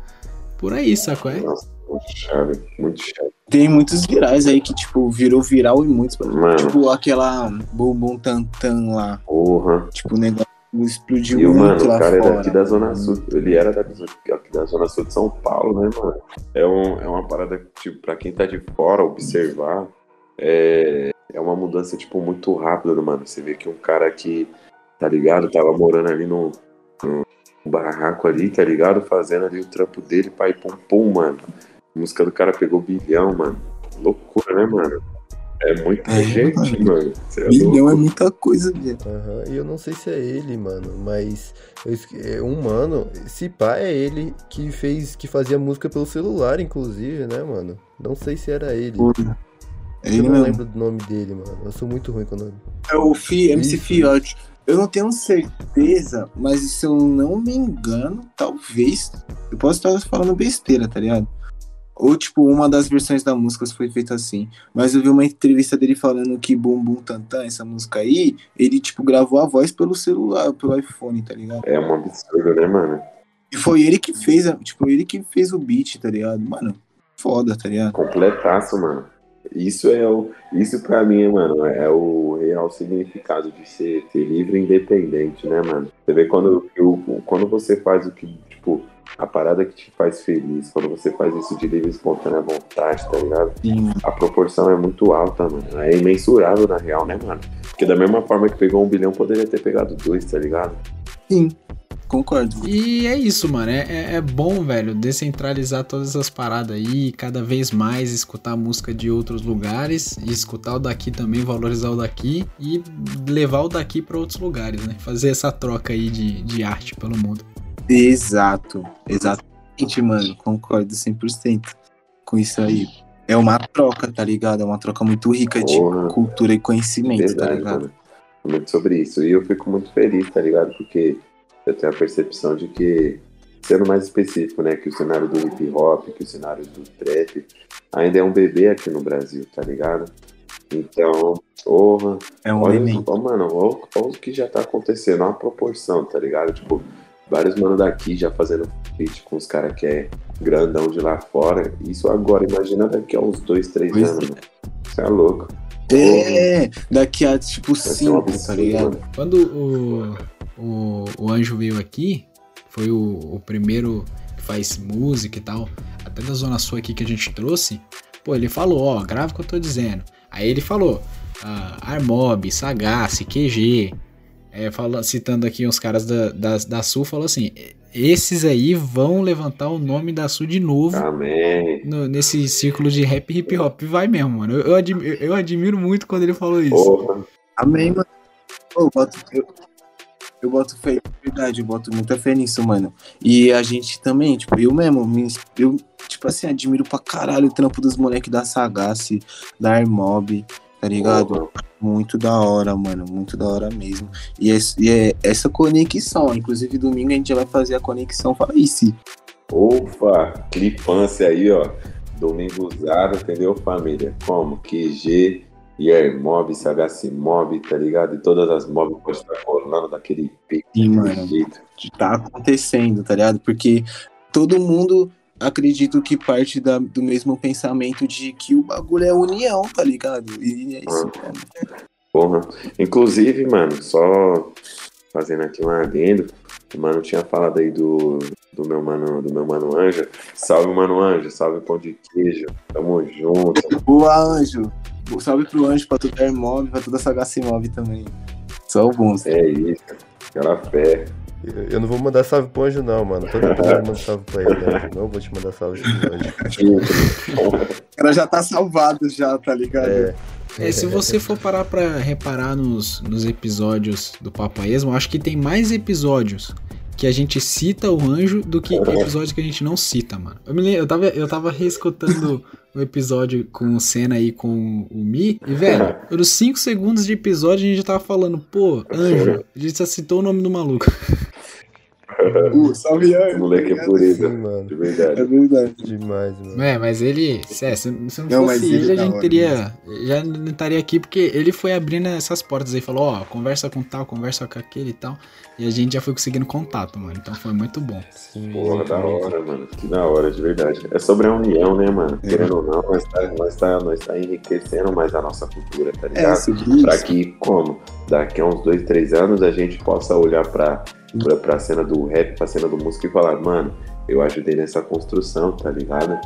por aí, sacou? É? Nossa, muito chave, muito chave. Tem muitos virais aí que, tipo, virou viral em muitos. Mano. Tipo, aquela Bumbum Tantan lá. Porra. Tipo, o negócio explodiu E muito mano, lá o cara é fora. daqui da Zona Sul. Ele era daqui da Zona Sul de São Paulo, né, mano? É, um, é uma parada que, tipo, pra quem tá de fora observar, é, é uma mudança, tipo, muito rápida, né, mano? Você vê que um cara que, tá ligado, tava morando ali no, no barraco ali, tá ligado? Fazendo ali o trampo dele, pai, pum, pum, mano. A música do cara pegou bilhão, mano. Loucura, né, mano? É muita É, gente, mano. Cê é Milhão é muita coisa, velho. Aham, e eu não sei se é ele, mano, mas eu é um mano, se pá é ele que fez, que fazia música pelo celular, inclusive, né, mano? Não sei se era ele. É eu ele não mesmo. lembro do nome dele, mano. Eu sou muito ruim com o nome. É o Fi, MC. Fiote. Eu não tenho certeza, mas se eu não me engano, talvez. Eu posso estar falando besteira, tá ligado? Ou, tipo, uma das versões da música foi feita assim. Mas eu vi uma entrevista dele falando que Bum Bum Tantan, essa música aí, ele, tipo, gravou a voz pelo celular, pelo iPhone, tá ligado? É um absurdo, né, mano? E foi ele que fez, tipo, ele que fez o beat, tá ligado? Mano, foda, tá ligado? Completaço, mano. Isso é o. Isso pra mim, mano, é o real significado de ser, ser livre e independente, né, mano? Você vê quando, eu- quando você faz o que, tipo, a parada que te faz feliz, quando você faz isso de livre e espontânea vontade, tá ligado? Sim, A proporção é muito alta, mano. É imensurável, na real, né, mano? Porque da mesma forma que pegou um bilhão, poderia ter pegado dois, tá ligado? sim, concordo. E é isso, mano. É, é- é bom, velho, descentralizar todas essas paradas aí, cada vez mais escutar música de outros lugares, e escutar o daqui também, valorizar o daqui e levar o daqui pra outros lugares, né? Fazer essa troca aí de, de arte pelo mundo. Exato, exatamente, mano. Concordo 100% com isso aí. É uma troca, tá ligado? É uma troca muito rica de Porra. cultura e conhecimento, tá Verdade, ligado? mano. Muito sobre isso. E eu fico muito feliz, tá ligado? Porque eu tenho a percepção de que, sendo mais específico, né, que o cenário do hip hop, que o cenário do trap, ainda é um bebê aqui no Brasil, tá ligado? Então, porra, É um olha, ó, mano, olha, olha o que já tá acontecendo, olha a proporção, tá ligado? Tipo, vários mano daqui já fazendo feat com os caras que é grandão de lá fora. Isso agora, imagina daqui a uns dois, três Pois anos, mano. Isso é louco. É, daqui a tipo Vai um 5, tá ligado? Quando o, o, o Anjo veio aqui, foi o, o primeiro que faz música e tal, até da Zona Sul aqui que a gente trouxe, pô, ele falou, ó, grava o que eu tô dizendo. Aí ele falou, ah, Armob, Sagace, QG, é, fala, citando aqui uns caras da, da, da Sul, falou assim, esses aí vão levantar o nome da Sul de novo no- nesse círculo de rap e hip hop. Vai mesmo, mano. Eu, eu, admi- eu admiro muito quando ele falou isso. Porra. Amém, mano. Eu boto, eu, eu boto fé, verdade, eu boto muita fé nisso, mano. E a gente também, tipo, eu mesmo, me eu, tipo assim, admiro pra caralho o trampo dos moleques da Sagace, da Armob, tá ligado? Muito da hora, mano. Muito da hora mesmo. E é, e é essa conexão. Inclusive, domingo a gente vai fazer a conexão Falice. Opa, clipância aí, ó. Domingo usado, entendeu, família? Como? QG, Yermob, Sagacimob, tá ligado? E todas as mobs pode estar colando daquele Sim, mano. jeito. Tá acontecendo, tá ligado? Porque todo mundo acredito que parte da- do mesmo pensamento de que o bagulho é união, tá ligado? E é isso, mano. Porra. Inclusive, mano, só fazendo aqui um adendo, o mano tinha falado aí do, do meu mano, do meu mano Anjo. Salve, mano Anjo, salve pão de queijo. Tamo junto. Boa, Anjo. Salve pro Anjo, pra toda a Airmob, pra toda a Sagacimob também. Só o bom. É isso. Aquela fé. Eu eu não vou mandar salve pro anjo, não, mano. Todo episódio manda salve pra ele, né? Não vou te mandar salve pro anjo. Ela já tá salvado já, tá ligado? É, É, se você for parar pra reparar nos, nos episódios do Papo Esmo, acho que tem mais episódios que a gente cita o anjo do que episódio que a gente não cita, mano. Eu, me lembro, eu, tava, eu tava reescutando o episódio com o Senna e com o Mi, e, velho, nos 5 segundos de episódio a gente já tava falando, pô, anjo, a gente só citou o nome do maluco. Uh, salve. Moleque é pureza, mano. De verdade. É verdade. Demais, mano. É, mas ele. É, se, se não, não fosse ele, ele a gente teria. Já não estaria aqui porque ele foi abrindo essas portas aí. Falou, ó, conversa com tal, conversa com aquele e tal. E a gente já foi conseguindo contato, mano. Então foi muito bom. Sim, Porra, da hora, mano. Que da hora, de verdade. É sobre a união, né, mano? É. Querendo ou não, nós tá, nós, tá, nós tá enriquecendo mais a nossa cultura, tá ligado? É, pra que, como? Daqui a uns dois, três anos a gente possa olhar pra pra, pra cena do rap, pra cena do música e falar, mano, eu ajudei nessa construção, tá ligado?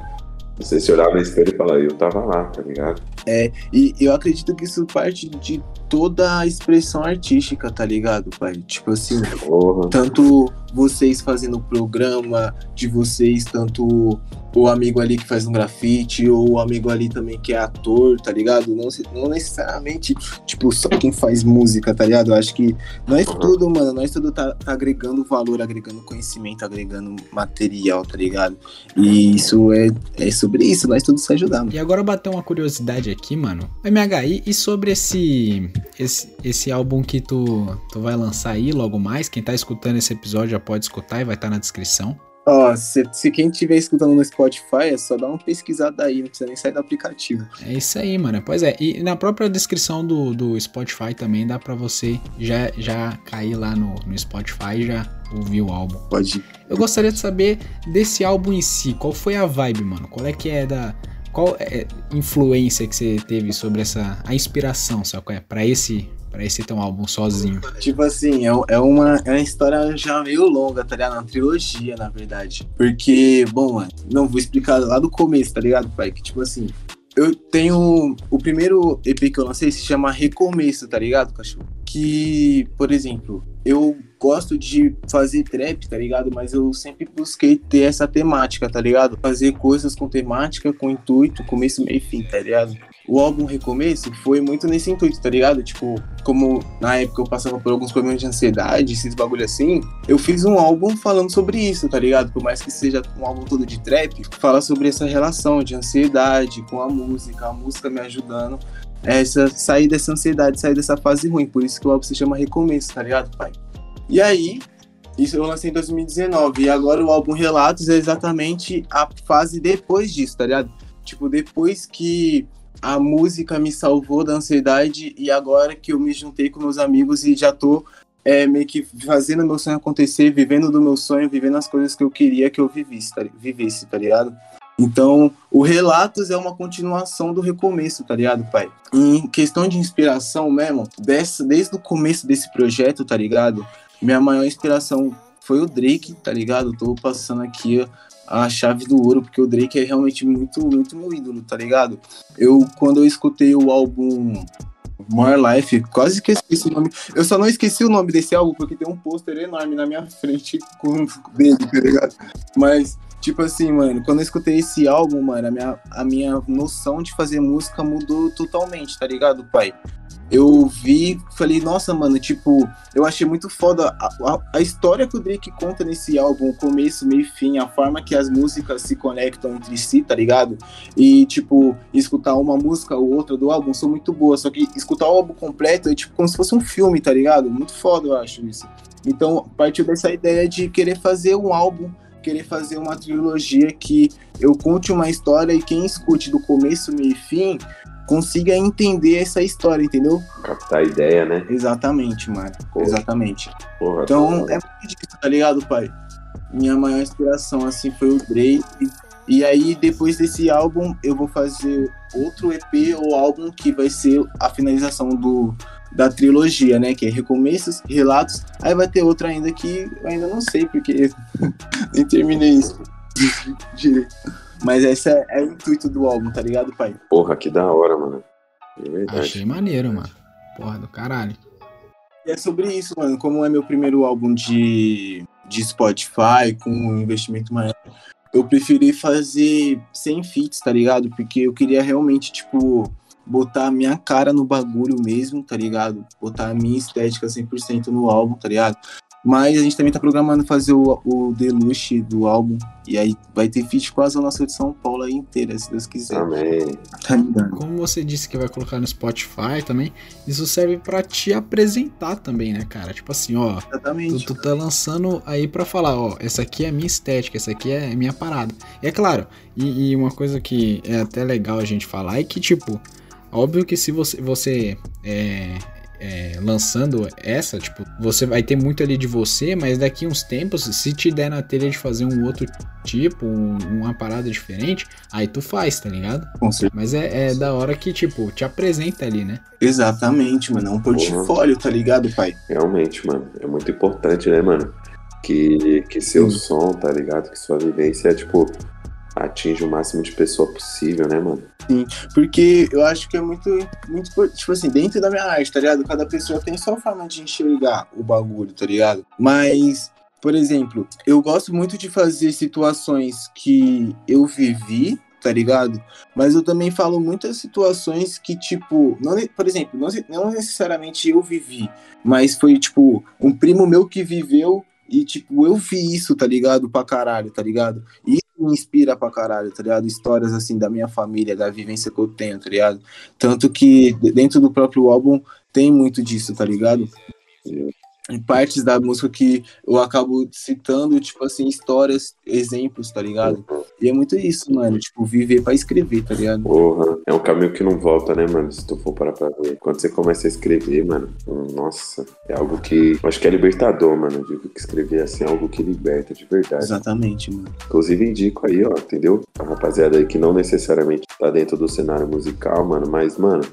Você se olhar no espelho e falar, eu tava lá, tá ligado? É, e eu acredito que isso parte de toda a expressão artística, tá ligado, pai? Tipo assim, Porra. tanto vocês fazendo o programa de vocês, tanto o amigo ali que faz um grafite, ou o amigo ali também que é ator, tá ligado? Não, não necessariamente, tipo, só quem faz música, tá ligado? Eu acho que nós uhum. tudo, mano, nós tudo tá, tá, agregando valor, agregando conhecimento, agregando material, tá ligado? E isso é, é sobre isso, nós todos se ajudamos. E agora bater uma curiosidade aqui, mano. MHI, e sobre esse, esse, esse álbum que tu, tu vai lançar aí logo mais, quem tá escutando esse episódio já pode escutar e vai estar tá na descrição. Ó, se, se, quem estiver escutando no Spotify, é só dar uma pesquisada aí, não precisa nem sair do aplicativo. É isso aí, mano. Pois é, e na própria descrição do, do Spotify também dá para você já, já cair lá no, no Spotify e já ouvir o álbum. Pode. Eu gostaria de saber desse álbum em si, qual foi a vibe, mano? Qual é que é da. Qual é influência que você teve sobre essa. a inspiração, sabe? É, pra esse pra esse um álbum sozinho? Tipo assim, é, é, uma, é uma história já meio longa, tá ligado? Uma trilogia, na verdade. Porque, bom, mano, não, vou explicar lá do começo, tá ligado, pai? Que tipo assim, eu tenho. O primeiro EP que eu lancei se chama Recomeço, tá ligado, cachorro? Que, por exemplo, eu gosto de fazer trap, tá ligado? Mas eu sempre busquei ter essa temática, tá ligado? Fazer coisas com temática, com intuito, começo, meio e fim, tá ligado? O álbum Recomeço foi muito nesse intuito, tá ligado? Tipo, como na época eu passava por alguns problemas de ansiedade, esses bagulho assim, eu fiz um álbum falando sobre isso, tá ligado? Por mais que seja um álbum todo de trap, fala sobre essa relação de ansiedade com a música, a música me ajudando essa sair dessa ansiedade, sair dessa fase ruim. Por isso que o álbum se chama Recomeço, tá ligado, pai? E aí, isso eu lancei em 2019. E agora o álbum Relatos é exatamente a fase depois disso, tá ligado? Tipo, depois que a música me salvou da ansiedade e agora que eu me juntei com meus amigos e já tô é, meio que fazendo meu sonho acontecer, vivendo do meu sonho, vivendo as coisas que eu queria que eu vivesse, tá, vivesse, tá ligado? Então, o Relatos é uma continuação do recomeço, tá ligado, pai? Em questão de inspiração mesmo, dessa, desde o começo desse projeto, tá ligado? Minha maior inspiração foi o Drake, tá ligado? tô passando aqui a chave do ouro, porque o Drake é realmente muito, muito meu ídolo, tá ligado? Eu, quando eu escutei o álbum More Life, quase que esqueci o nome. Eu só não esqueci o nome desse álbum porque tem um pôster enorme na minha frente com dele, tá ligado? Mas, tipo assim, mano, quando eu escutei esse álbum, mano, a minha, a minha noção de fazer música mudou totalmente, tá ligado, pai? Eu vi, falei, nossa, mano, tipo, eu achei muito foda a, a, a, história que o Drake conta nesse álbum, começo, meio fim, a forma que as músicas se conectam entre si, tá ligado? E, tipo, escutar uma música ou outra do álbum são muito boas, só que escutar o álbum completo é, tipo, como se fosse um filme, tá ligado? Muito foda, eu acho isso. Então, partiu dessa ideia de querer fazer um álbum querer fazer uma trilogia que eu conte uma história e quem escute do começo, meio e fim consiga entender essa história, entendeu? Captar a ideia, né? Exatamente, mano. Porra. Exatamente. Porra, então, porra. é muito disso, tá ligado, pai? Minha maior inspiração, assim, foi o Drake. E aí, depois desse álbum, eu vou fazer outro EP ou álbum que vai ser a finalização do, da trilogia, né? Que é Recomeços, Relatos. Aí vai ter outra ainda que eu ainda não sei, porque nem terminei isso direito. Mas esse é, é, o intuito do álbum, tá ligado, pai? Porra, que da hora, mano. É verdade. Achei maneiro, mano. Porra do caralho. E é sobre isso, mano. Como é meu primeiro álbum de, de Spotify, com um investimento maior, eu preferi fazer sem feats, tá ligado? Porque eu queria realmente, tipo, botar a minha cara no bagulho mesmo, tá ligado? Botar a minha estética 100% no álbum, tá ligado? Mas a gente também tá programando fazer o, o deluxe do álbum. E aí vai ter feat com a Sul de São Paulo aí inteira, se Deus quiser. Amém. Tá ligado? Como você disse que vai colocar no Spotify também, isso serve para te apresentar também, né, cara? Tipo assim, ó, Exatamente. tu, tu tá lançando aí para falar, ó, essa aqui é a minha estética, essa aqui é a minha parada. E é claro, e, e uma coisa que é até legal a gente falar é que, tipo, óbvio que se você, você é, é, lançando essa, tipo, você vai ter muito ali de você, mas daqui uns tempos, se te der na telha de fazer um outro tipo, um- uma parada diferente, aí tu faz, tá ligado? Com certeza. Mas é, é da hora que, tipo, te apresenta ali, né? Exatamente, mano. É um portfólio, tá ligado, pai? Realmente, mano. É muito importante, né, mano? Que, que seu Sim. som, tá ligado? Que sua vivência, tipo, atinge o máximo de pessoa possível, né, mano? Porque eu acho que é muito, muito, tipo assim, dentro da minha arte, tá ligado? Cada pessoa tem sua forma de enxergar o bagulho, tá ligado? Mas, por exemplo, eu gosto muito de fazer situações que eu vivi, tá ligado? Mas eu também falo muitas situações que, tipo, não, por exemplo, não, não necessariamente eu vivi, mas foi, tipo, um primo meu que viveu e, tipo, eu vi isso, tá ligado? Pra caralho, tá ligado? E me inspira pra caralho, tá ligado? Histórias assim da minha família, da vivência que eu tenho, tá ligado? Tanto que dentro do próprio álbum tem muito disso, tá ligado? Em partes da música que eu acabo citando, tipo assim, histórias, exemplos, tá ligado? E é muito isso, mano. Tipo, viver pra escrever, tá ligado? Porra, é um caminho que não volta, né, mano? Se tu for parar pra ver. Quando você começa a escrever, mano, nossa, é algo que. eu Acho que é libertador, mano. Eu digo que escrever assim é algo que liberta de verdade. Exatamente, mano. Inclusive indico aí, ó, entendeu? A rapaziada aí que não necessariamente tá dentro do cenário musical, mano, mas, mano,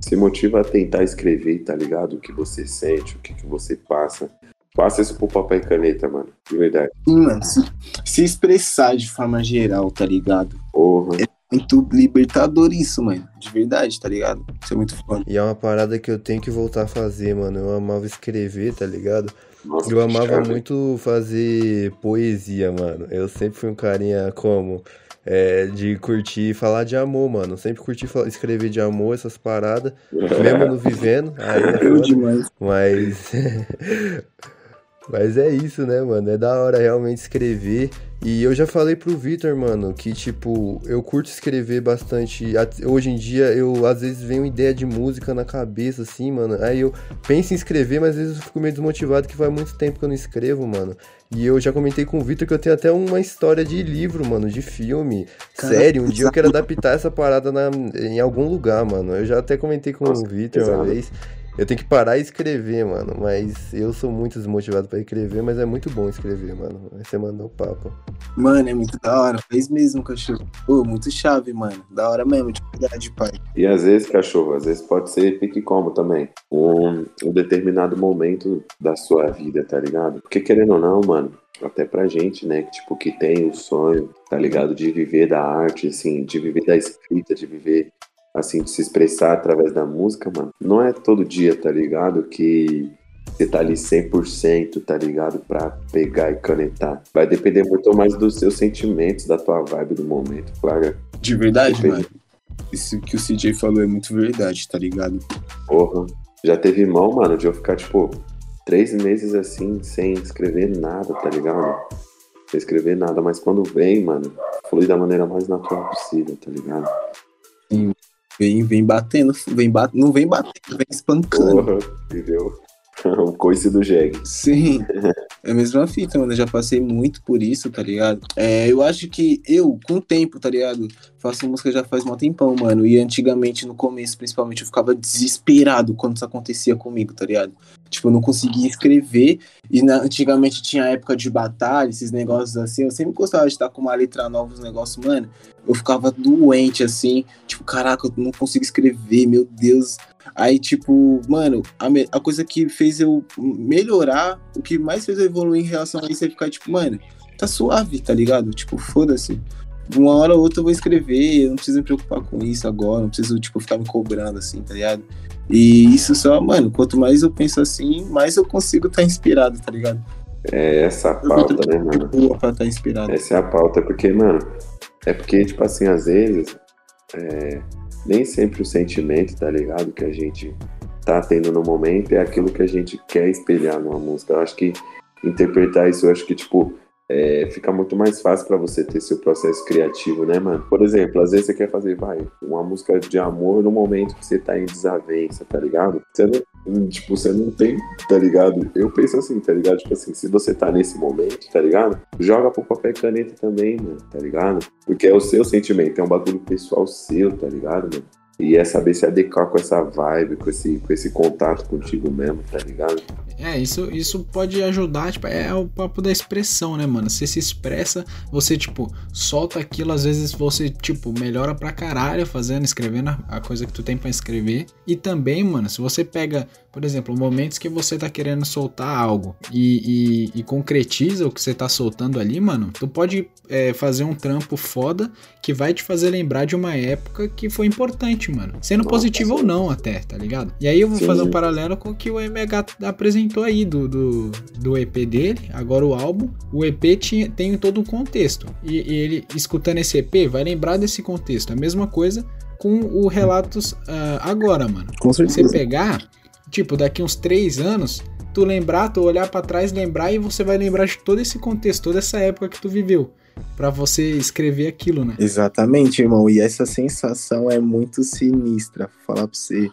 se motiva a tentar escrever, tá ligado? O que você sente, o que, que você passa. Passa isso pro papel e caneta, mano. De verdade. Sim, mano. Se, se expressar de forma geral, tá ligado? Porra. Muito libertador isso, mano. De verdade, tá ligado? Isso é muito foda. E é uma parada que eu tenho que voltar a fazer, mano. Eu amava escrever, tá ligado? Nossa, Eu amava chave. muito fazer poesia, mano. Eu sempre fui um carinha como é, de curtir falar de amor, mano. Sempre curti fa- escrever de amor, essas paradas, mesmo não vivendo. Aí é foda. demais. Mas. Mas é isso, né, mano? É da hora realmente escrever. E eu já falei pro Vitor, mano, que tipo, eu curto escrever bastante. Hoje em dia eu às vezes venho ideia de música na cabeça, assim, mano. Aí eu penso em escrever, mas às vezes eu fico meio desmotivado que faz muito tempo que eu não escrevo, mano. E eu já comentei com o Vitor que eu tenho até uma história de livro, mano, de filme. Cara, Sério, um dia eu quero adaptar essa parada na- em algum lugar, mano. Eu já até comentei com Nossa, o Vitor uma vez. Eu tenho que parar e escrever, mano. Mas eu sou muito desmotivado pra escrever, mas é muito bom escrever, mano. Aí você mandou o papo. Mano, é muito da hora. Fez mesmo, cachorro. Pô, muito chave, mano. Da hora mesmo, de verdade, pai. E às vezes, cachorro, às vezes pode ser pique como também. Um, um determinado momento da sua vida, tá ligado? Porque querendo ou não, mano, até pra gente, né, que tipo, que tem o sonho, tá ligado? De viver da arte, assim, de viver da escrita, de viver, assim, de se expressar através da música, mano. Não é todo dia, tá ligado? Que você tá ali 100%, tá ligado? Pra pegar e canetar. Vai depender muito mais dos seus sentimentos, da tua vibe do momento, claro. De verdade, Depende. mano. Isso que o CJ falou é muito verdade, tá ligado? Porra. Já teve mão, mano, de eu ficar, tipo, três meses assim, sem escrever nada, tá ligado? Sem escrever nada, mas quando vem, mano, flui da maneira mais natural possível, tá ligado? Vem, vem batendo, vem bat... não vem batendo, vem espancando. Porra, entendeu? o coice do jegue. Sim. É a mesma fita, mano. Eu já passei muito por isso, tá ligado? É, eu acho que eu, com o tempo, tá ligado? Faço música já faz um tempão, mano. E antigamente, no começo, principalmente, eu ficava desesperado quando isso acontecia comigo, tá ligado? Tipo, eu não conseguia escrever. E na- antigamente tinha época de batalha, esses negócios assim. Eu sempre gostava de estar com uma letra nova, os negócios, mano. Eu ficava doente, assim. Tipo, caraca, eu não consigo escrever, meu Deus. Aí, tipo, mano, a, a coisa que fez eu melhorar, o que mais fez eu evoluir em relação a isso é ficar, tipo, mano, tá suave, tá ligado? Tipo, foda-se. Uma hora ou outra eu vou escrever, eu não preciso me preocupar com isso agora, não preciso, tipo, ficar me cobrando, assim, tá ligado? E isso só, mano, quanto mais eu penso assim, mais eu consigo estar inspirado, tá ligado? É essa a pauta, né, mano? Boa pra estar inspirado. Essa é a pauta, porque, mano, é porque, tipo assim, às vezes, é, nem sempre o sentimento, tá ligado? Que a gente tá tendo no momento é aquilo que a gente quer espelhar numa música. Eu acho que interpretar isso, eu acho que, tipo, é, fica muito mais fácil para você ter seu processo criativo, né, mano? Por exemplo, às vezes você quer fazer, vai, uma música de amor no momento que você tá em desavença, tá ligado? Você não, tipo, você não tem, tá ligado? Eu penso assim, tá ligado? Tipo assim, se você tá nesse momento, tá ligado? Joga pro papel e caneta também, mano, tá ligado? Porque é o seu sentimento, é um bagulho pessoal seu, tá ligado, mano? E é saber se adequar com essa vibe, com esse, com esse contato contigo mesmo, tá ligado? É, isso, isso pode ajudar, tipo, é o papo da expressão, né, mano? Você se expressa, você, tipo, solta aquilo, às vezes você, tipo, melhora pra caralho fazendo, escrevendo a coisa que tu tem para escrever. E também, mano, se você pega, por exemplo, momentos que você tá querendo soltar algo e, e, e concretiza o que você tá soltando ali, mano, tu pode é, fazer um trampo foda que vai te fazer lembrar de uma época que foi importante, mano. Sendo positivo ou não, até, tá ligado? E aí eu vou Sim. fazer um paralelo com o que o MH apresentou aí do, do, do EP dele, agora o álbum. O EP tinha, tem todo um contexto. E, e, ele, escutando esse EP, vai lembrar desse contexto. A mesma coisa com o Relatos uh, agora, mano. Com certeza. Você pegar, tipo, daqui uns três anos, tu lembrar, tu olhar para trás, lembrar e você vai lembrar de todo esse contexto, toda essa época que tu viveu para você escrever aquilo, né? Exatamente, irmão. E essa sensação é muito sinistra, falar pra você.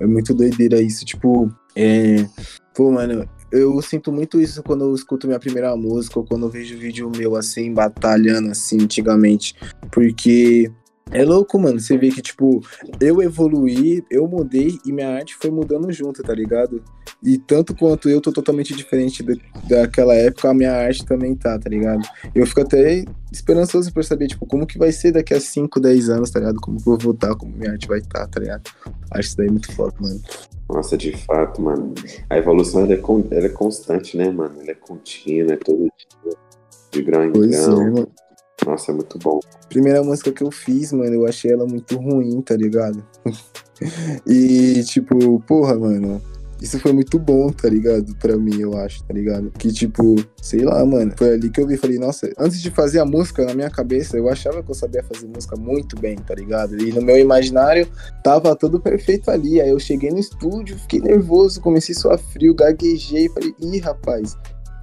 É muito doideira isso. Tipo, é, Pô, mano, eu sinto muito isso quando eu escuto minha primeira música ou quando eu vejo vídeo meu assim, batalhando assim, antigamente. Porque é louco, mano. Você vê que, tipo, eu evoluí, eu mudei e minha arte foi mudando junto, tá ligado? E tanto quanto eu tô totalmente diferente de, daquela época, a minha arte também tá, tá ligado? Eu fico até esperançoso por saber, tipo, como que vai ser daqui a 5, 10 anos, tá ligado? Como que eu vou voltar, como minha arte vai estar, tá, tá ligado? Acho isso daí muito foda, mano. Nossa, de fato, mano. A evolução ela é, con ela é constante, né, mano? Ela é contínua, é todo dia, de grão em pois grão. É, mano. Nossa, é muito bom. Primeira música que eu fiz, mano, eu achei ela muito ruim, tá ligado? e, tipo, porra, mano, isso foi muito bom, tá ligado? Pra mim, eu acho, tá ligado? Que, tipo, sei lá, mano. Foi ali que eu vi falei, nossa, antes de fazer a música na minha cabeça, eu achava que eu sabia fazer música muito bem, tá ligado? E no meu imaginário tava tudo perfeito ali. Aí eu cheguei no estúdio, fiquei nervoso, comecei a suar frio, gaguejei, falei, ih, rapaz,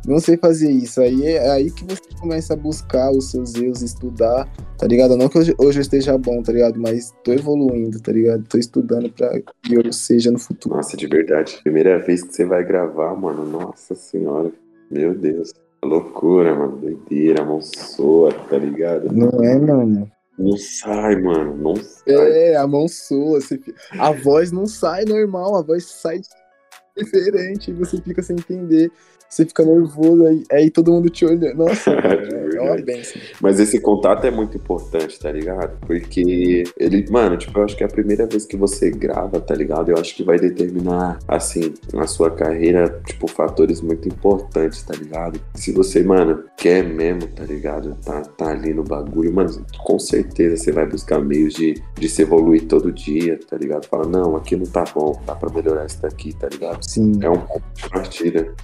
não sei fazer isso. Aí é aí que você começa a buscar os seus erros, estudar, tá ligado? Não que hoje, hoje eu esteja bom, tá ligado? Mas tô evoluindo, tá ligado? Tô estudando pra que eu seja no futuro. Nossa, de verdade. Primeira vez que você vai gravar, mano. Nossa senhora. Meu Deus. Loucura, mano. Doideira, mão soa, tá ligado? Não é, mano. Não sai, mano. Não sai. É, a mão soa. Você... A voz não sai normal, a voz sai diferente. Você fica sem entender você fica nervoso, aí, aí todo mundo te olha. Nossa, é uma benção. Mas esse contato é muito importante, tá ligado? Porque ele, mano, tipo, eu acho que é a primeira vez que você grava, tá ligado? Eu acho que vai determinar, assim, na sua carreira, tipo, fatores muito importantes, tá ligado? Se você, mano, quer mesmo, tá ligado? Tá, tá ali no bagulho, mano, com certeza você vai buscar meios de, de se evoluir todo dia, tá ligado? Fala, não, aqui não tá bom, dá pra melhorar isso daqui, tá ligado? Sim. É um ponto de partida.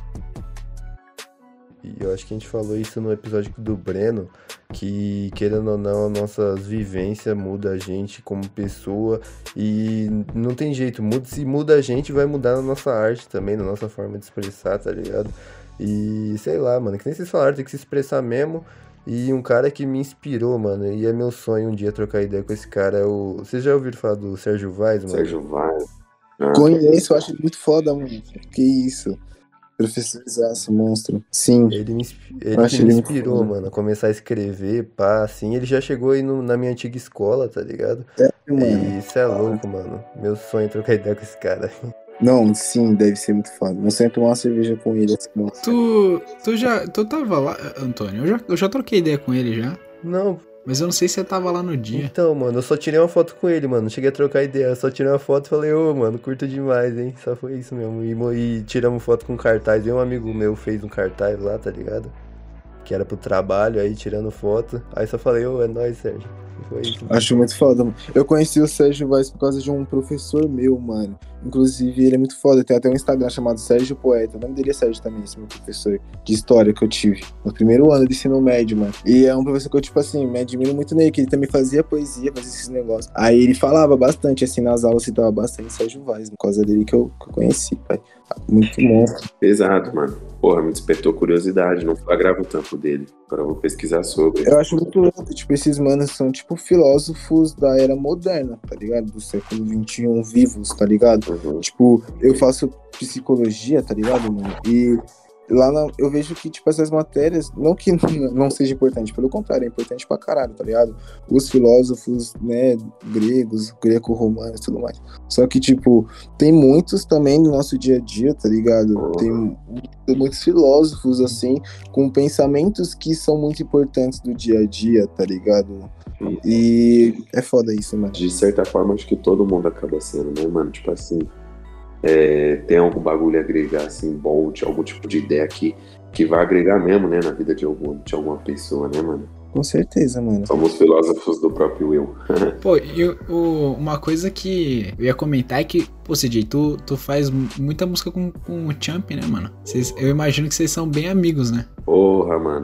E eu acho que a gente falou isso no episódio do Breno, que querendo ou não, as nossas vivências muda a gente como pessoa e não tem jeito, muda, se muda a gente, vai mudar na nossa arte também, na nossa forma de expressar, tá ligado? E sei lá, mano, que nem vocês falaram, tem que se expressar mesmo. E um cara que me inspirou, mano, e é meu sonho um dia trocar ideia com esse cara é o. Vocês já ouviram falar do Sérgio Vaz, mano? Sérgio Vaz. Ah, Conheço, acho muito foda, mano. Que isso. Professor Zaço, monstro. Sim. Ele me, ele me inspirou, mano, a começar a escrever, pá, assim. Ele já chegou aí no, na minha antiga escola, tá ligado? É, mano. E isso é louco, mano. Meu sonho é trocar ideia com esse cara. Não, sim, deve ser muito foda. Não sei tomar uma cerveja com ele. Assim, tu, tu já. Tu tava lá, Antônio? Eu já, eu já troquei ideia com ele já. Não, mas eu não sei se você tava lá no dia. Então, mano, eu só tirei uma foto com ele, mano. Não cheguei a trocar ideia. Eu só tirei uma foto e falei, ô, mano, curto demais, hein? Só foi isso mesmo. E, e tiramos foto com cartaz. E um amigo meu fez um cartaz lá, tá ligado? Que era pro trabalho, aí tirando foto. Aí só falei, ô, é nóis, Sérgio. Foi isso. Acho muito foda, mano. Eu conheci o Sérgio Vaz por causa de um professor meu, mano. Inclusive, ele é muito foda. Tem até um Instagram chamado Sérgio Poeta. O nome dele é Sérgio também, esse meu professor de história que eu tive no primeiro ano de ensino médio, mano. E é um professor que eu, tipo assim, me admiro muito nele, que ele também fazia poesia, fazia esses negócios. Aí ele falava bastante, assim, nas aulas, citava bastante Sérgio Vaz, por causa dele que eu, que eu conheci, pai. Muito monstro. Exato, mano. Porra, me despertou curiosidade, não flagrava o tampo dele. Agora eu vou pesquisar sobre. Eu acho muito louco, tipo, esses manos são tipo filósofos da era moderna, tá ligado? Do século XXI vivos, tá ligado? Uhum. Tipo, eu faço psicologia, tá ligado, mano? E lá na- eu vejo que, tipo, essas matérias, não que não seja importante, pelo contrário, é importante pra caralho, tá ligado? Os filósofos, né, gregos, greco-romanos e tudo mais. Só que, tipo, tem muitos também no nosso dia a dia, tá ligado? Tem mu- muitos filósofos, assim, com pensamentos que são muito importantes do dia a dia, tá ligado? E é foda isso, mano. De certa forma, acho que todo mundo acaba sendo, né, mano? Tipo assim, é, tem algum bagulho a agregar, assim, bom, de algum tipo de ideia que, que vai agregar mesmo, né, na vida de, algum, de alguma pessoa, né, mano? Com certeza, mano. Somos filósofos do próprio eu. Pô, e uma coisa que eu ia comentar é que, pô, CJ, tu, tu faz mu- muita música com, com o Champ, né, mano? Vocês- eu imagino que vocês são bem amigos, né? Porra, mano.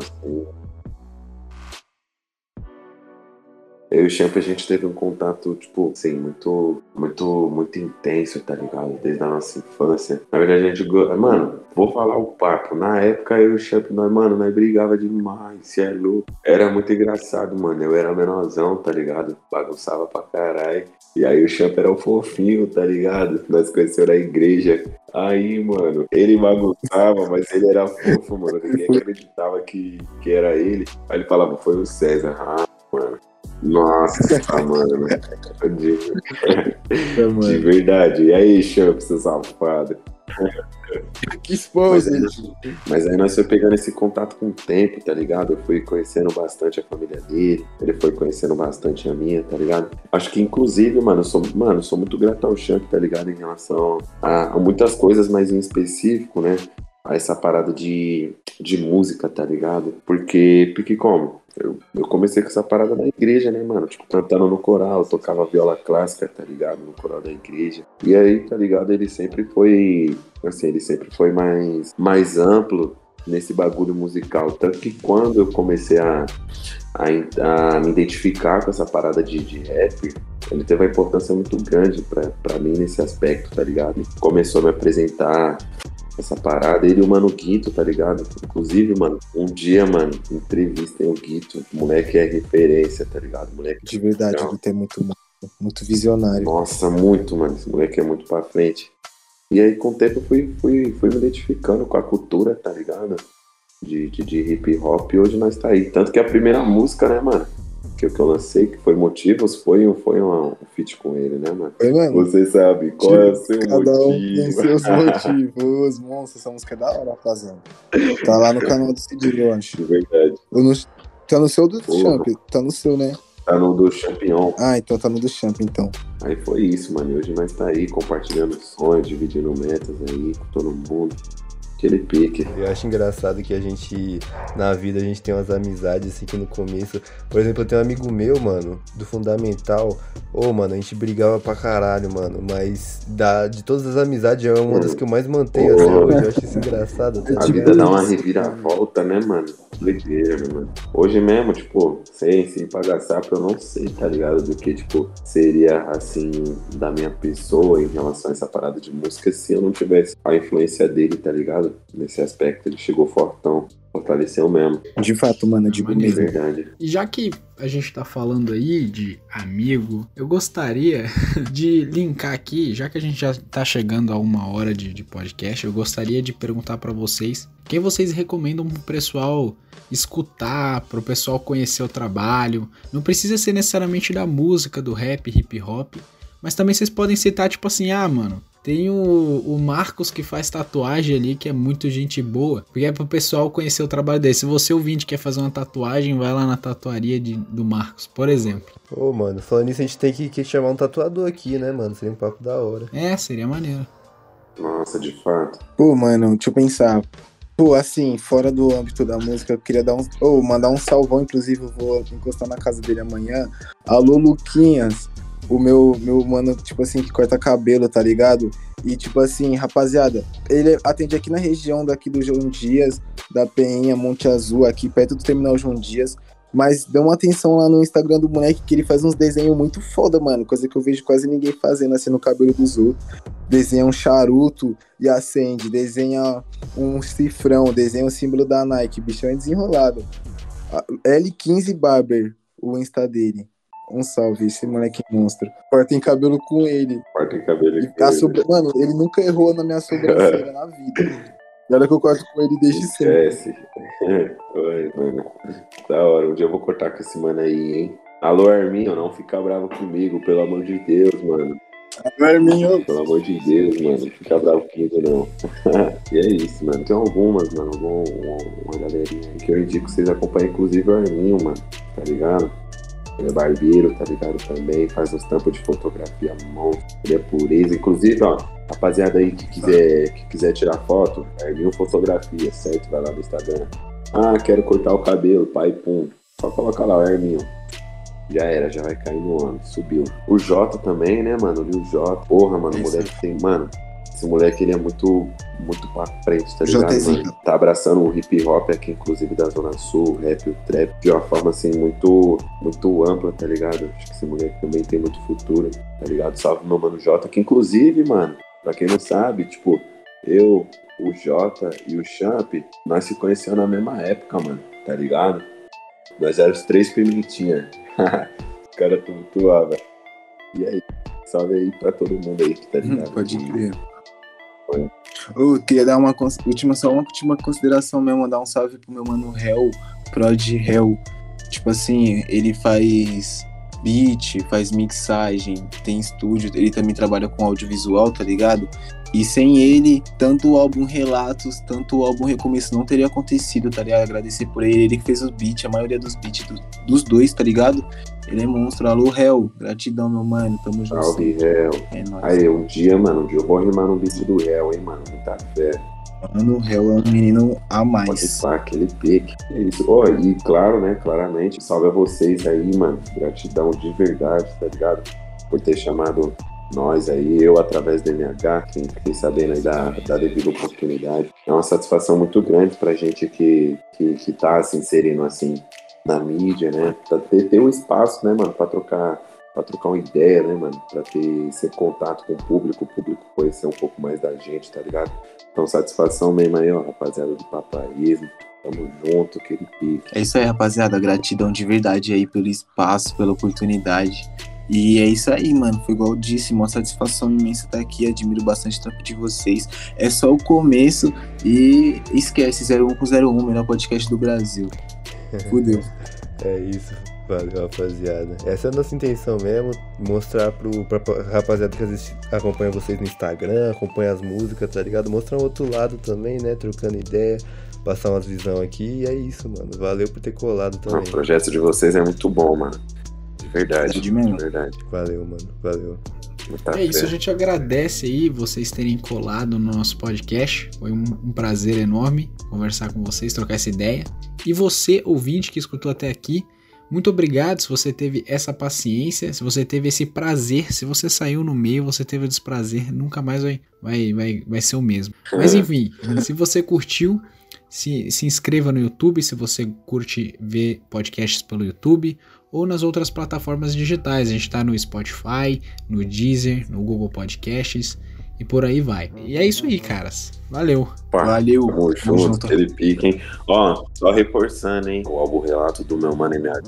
Eu e o Champ, a gente teve um contato, tipo, assim, muito, muito, muito intenso, tá ligado? Desde a nossa infância. Na verdade, a gente. Mano, vou falar o papo. Na época, eu e o Champ, nós, mano, nós brigava demais, cê é louco. Era muito engraçado, mano. Eu era menorzão, tá ligado? Bagunçava pra caralho. E aí o Champ era o fofinho, tá ligado? Nós conhecemos na igreja. Aí, mano, ele bagunçava, mas ele era fofo, mano. Ninguém acreditava que, que era ele. Aí ele falava, foi o César. Ah, mano. Nossa, mano. De, É, de verdade. E aí, Champ, seu safado? Que Mas esposa, aí, mas aí nós foi pegando esse contato com o tempo, tá ligado? Eu fui conhecendo bastante a família dele, ele foi conhecendo bastante a minha, tá ligado? Acho que inclusive, mano, eu sou, mano, eu sou muito grato ao Champ, tá ligado? Em relação a, a muitas coisas, mas em específico, né? A essa parada de, de música, tá ligado? Porque, porque como? Eu, eu comecei com essa parada da igreja, né, mano? Tipo, cantando no coral, tocava viola clássica, tá ligado? No coral da igreja. E aí, tá ligado? Ele sempre foi, assim, ele sempre foi mais, mais amplo nesse bagulho musical. Tanto que quando eu comecei a, a, a me identificar com essa parada de, de rap, ele teve uma importância muito grande pra mim nesse aspecto, tá ligado? Começou a me apresentar essa parada. Ele e o Mano Guito, tá ligado? Inclusive, mano, um dia, mano, entrevistem o Guito. O moleque é referência, tá ligado? O moleque De verdade, Não. ele é muito, muito visionário. nossa, muito, mano. Esse moleque é muito pra frente. E aí, com o tempo, eu fui, fui, fui me identificando com a cultura, tá ligado? De, de, de hip hop. E hoje nós tá aí. Tanto que a primeira música, né, mano? Que, eu- que eu lancei, que foi Motivos, foi, um- foi um, um feat com ele, né, mano? Foi, mano? Você sabe qual é o seu Cada um motivo. tem seus motivos. Monstro, essa música é da hora, rapaziada. Tá lá no canal do Cid. De verdade. Não- Tá no seu do Porra. Champ. Tá no seu, né? Tá no do Champion. Ah, então tá no do Champ, então. Aí foi isso, mano. E hoje nós tá aí compartilhando sonhos, dividindo metas aí com todo mundo. Aquele pique. Eu acho engraçado que a gente, na vida, a gente tem umas amizades assim que no começo. Por exemplo, eu tenho um amigo meu, mano, do Fundamental. Ô, mano, a gente brigava pra caralho, mano. Mas da, de todas as amizades é uma das que eu mais mantenho até Pô. hoje. Eu acho isso engraçado, tá A Tipo vida dá uma reviravolta, né, mano? Doideira, mano? Hoje mesmo, tipo, sem, sem pagar sapo, eu não sei, tá ligado? Do que, tipo, seria, assim, da minha pessoa em relação a essa parada de música se eu não tivesse a influência dele, tá ligado? Nesse aspecto, ele chegou fortão, fortaleceu mesmo, De fato, mano, digo Maneiro. de mesmo. verdade. E já que a gente tá falando aí de amigo, eu gostaria de linkar aqui, já que a gente já tá chegando a uma hora de, de podcast, eu gostaria de perguntar pra vocês quem vocês recomendam pro pessoal escutar, pro pessoal conhecer o trabalho. Não precisa ser necessariamente da música, do rap, hip hop, mas também vocês podem citar, tipo assim, ah, mano. Tem o, o Marcos que faz tatuagem ali, que é muito gente boa. Porque é pro pessoal conhecer o trabalho dele. Se você ouvinte quer fazer uma tatuagem, vai lá na tatuaria de, do Marcos, por exemplo. Ô, mano, falando nisso, a gente tem que, que chamar um tatuador aqui, né, mano? Seria um papo da hora. É, seria maneiro. Nossa, de fato. Pô, mano, deixa eu pensar. Pô, assim, fora do âmbito da música, eu queria dar um. Ou oh, mandar um salvão, inclusive, eu vou encostar na casa dele amanhã. Alô, Luquinhas, o meu, meu mano, tipo assim, que corta cabelo, tá ligado? E, tipo assim, rapaziada, ele atende aqui na região daqui do João Dias, da Penha, Monte Azul, aqui perto do terminal João Dias. Mas dê uma atenção lá no Instagram do moleque que ele faz uns desenhos muito foda, mano. Coisa que eu vejo quase ninguém fazendo assim no cabelo dos outros. Desenha um charuto e acende. Desenha um cifrão. Desenha o símbolo da Nike. Bichão é desenrolado. L15 Barber, o Insta dele. Um salve, esse moleque monstro. Cortem cabelo com ele. Cortem cabelo com ele. Sobre... Mano, ele nunca errou na minha sobrancelha na vida. E olha que eu corto com ele desde Esquece. sempre. Oi, mano. Da hora. Um dia eu vou cortar com esse mano aí, hein? Alô, Arminho, não fica bravo comigo, pelo amor de Deus, mano. Alô, Arminho. Pelo amor de Deus, mano. Não fica bravo comigo, não. e é isso, mano. Tem algumas, mano. Algum, uma galerinha que eu indico que vocês acompanhem, inclusive o Arminho, mano. Tá ligado? Ele é barbeiro, tá ligado? Também faz uns tampos de fotografia monstro. Ele é pureza. Inclusive, ó, rapaziada aí que quiser, que quiser tirar foto, Arminho Fotografia, certo? Vai lá no Instagram. Ah, quero cortar o cabelo, pai, pum. Só colocar lá, Arminho. Já era, já vai cair no ano. Subiu. O Jota também, né, mano? O Jota. Porra, mano, o moleque tem. Mano, esse moleque, ele é muito, muito pra frente, tá ligado? Mano? Tá abraçando o hip hop aqui, inclusive da Zona Sul, o rap, o trap, de uma forma, assim, muito, muito ampla, tá ligado? Acho que esse moleque também tem muito futuro, tá ligado? Salve meu mano Jota, que inclusive, mano, pra quem não sabe, tipo, eu, o Jota e o Champ, nós se conhecemos na mesma época, mano, tá ligado? Nós éramos três pimentinhas. Os caras tumultuavam. E aí, salve aí pra todo mundo aí que tá ligado. Pode crer. Eu queria dar uma última, só uma última consideração mesmo, dar um salve pro meu mano Hell, Prod Hell. Tipo assim, ele faz beat, faz mixagem, tem estúdio, ele também trabalha com audiovisual, tá ligado? E sem ele, tanto o álbum Relatos, tanto o álbum Recomeço não teria acontecido, tá ligado? Agradecer por ele, ele que fez os beats, a maioria dos beats do, dos dois, tá ligado? Ele é monstro. Alô, Hell. Gratidão, meu mano. Tamo junto. Salve, Hell. É nóis. Aí, um dia, mano, um dia eu vou rimar no beat do Hell, hein, mano. Muita fé. Mano, o Hell é um menino a mais. Pode aquele pique. É isso. Oh, e claro, né, claramente, salve a vocês aí, mano. Gratidão de verdade, tá ligado? Por ter chamado nós aí, eu através do MH, quem fiquei sabendo aí da, da devida oportunidade. É uma satisfação muito grande pra gente que, que, que tá se inserindo assim na mídia, né? Pra ter, ter um espaço, né, mano, pra trocar, pra trocar uma ideia, né, mano? Pra ter esse contato com o público, o público conhecer um pouco mais da gente, tá ligado? Então, satisfação aí, ó, rapaziada do Papaísmo. Tamo junto, pique. É isso aí, rapaziada. Gratidão de verdade aí pelo espaço, pela oportunidade. E é isso aí, mano. Foi igual eu disse, uma satisfação imensa estar aqui. Admiro bastante o trampo de vocês. É só o começo e esquece 01 com 01, melhor podcast do Brasil. Fudeu. é isso. Valeu, rapaziada. Essa é a nossa intenção mesmo, mostrar pro, pra rapaziada que acompanha vocês no Instagram, acompanha as músicas, tá ligado? Mostrar um outro lado também, né? Trocando ideia, passar umas visão aqui e é isso, mano. Valeu por ter colado também. O projeto de vocês é muito bom, mano. De verdade. É de, de verdade. Valeu, mano. Valeu. Tá é isso, a gente agradece aí vocês terem colado no nosso podcast. Foi um, um, prazer enorme conversar com vocês, trocar essa ideia. E você, ouvinte que escutou até aqui, muito obrigado se você teve essa paciência, se você teve esse prazer, se você saiu no meio, você teve o desprazer, nunca mais vai, vai, vai, vai ser o mesmo. Mas enfim, se você curtiu, se, se inscreva no YouTube se você curte ver podcasts pelo YouTube ou nas outras plataformas digitais. A gente está no Spotify, no Deezer, no Google Podcasts e por aí vai. E é isso aí, caras. Valeu. Pá, Valeu. Tamo junto, junto. aquele pique, hein? Ó, só reforçando, hein? O álbum relato do meu mano MH.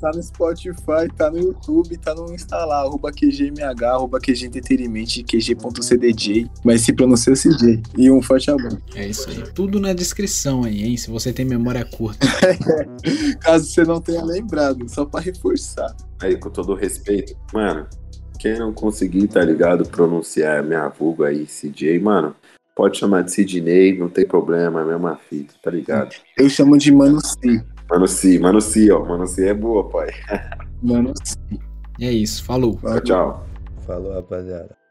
Tá no Spotify, tá no YouTube, tá no Insta lá, arroba QGMH, arroba QG Entretenimento, QG.cdj. Mas se pronuncia CJ. E um forte abraço. É isso aí. Tudo na descrição aí, hein? Se você tem memória curta. Caso você não tenha lembrado, só pra reforçar. Aí, com todo respeito, mano, quem não conseguir, tá ligado, pronunciar minha vulga aí, CJ, mano, pode chamar de Sidney, não tem problema, é a mesma fita, tá ligado? Eu chamo de Mano C. Mano C, Mano C, ó. Mano C é boa, pai. Mano C. E é isso, falou. Tchau, tchau. Falou, rapaziada.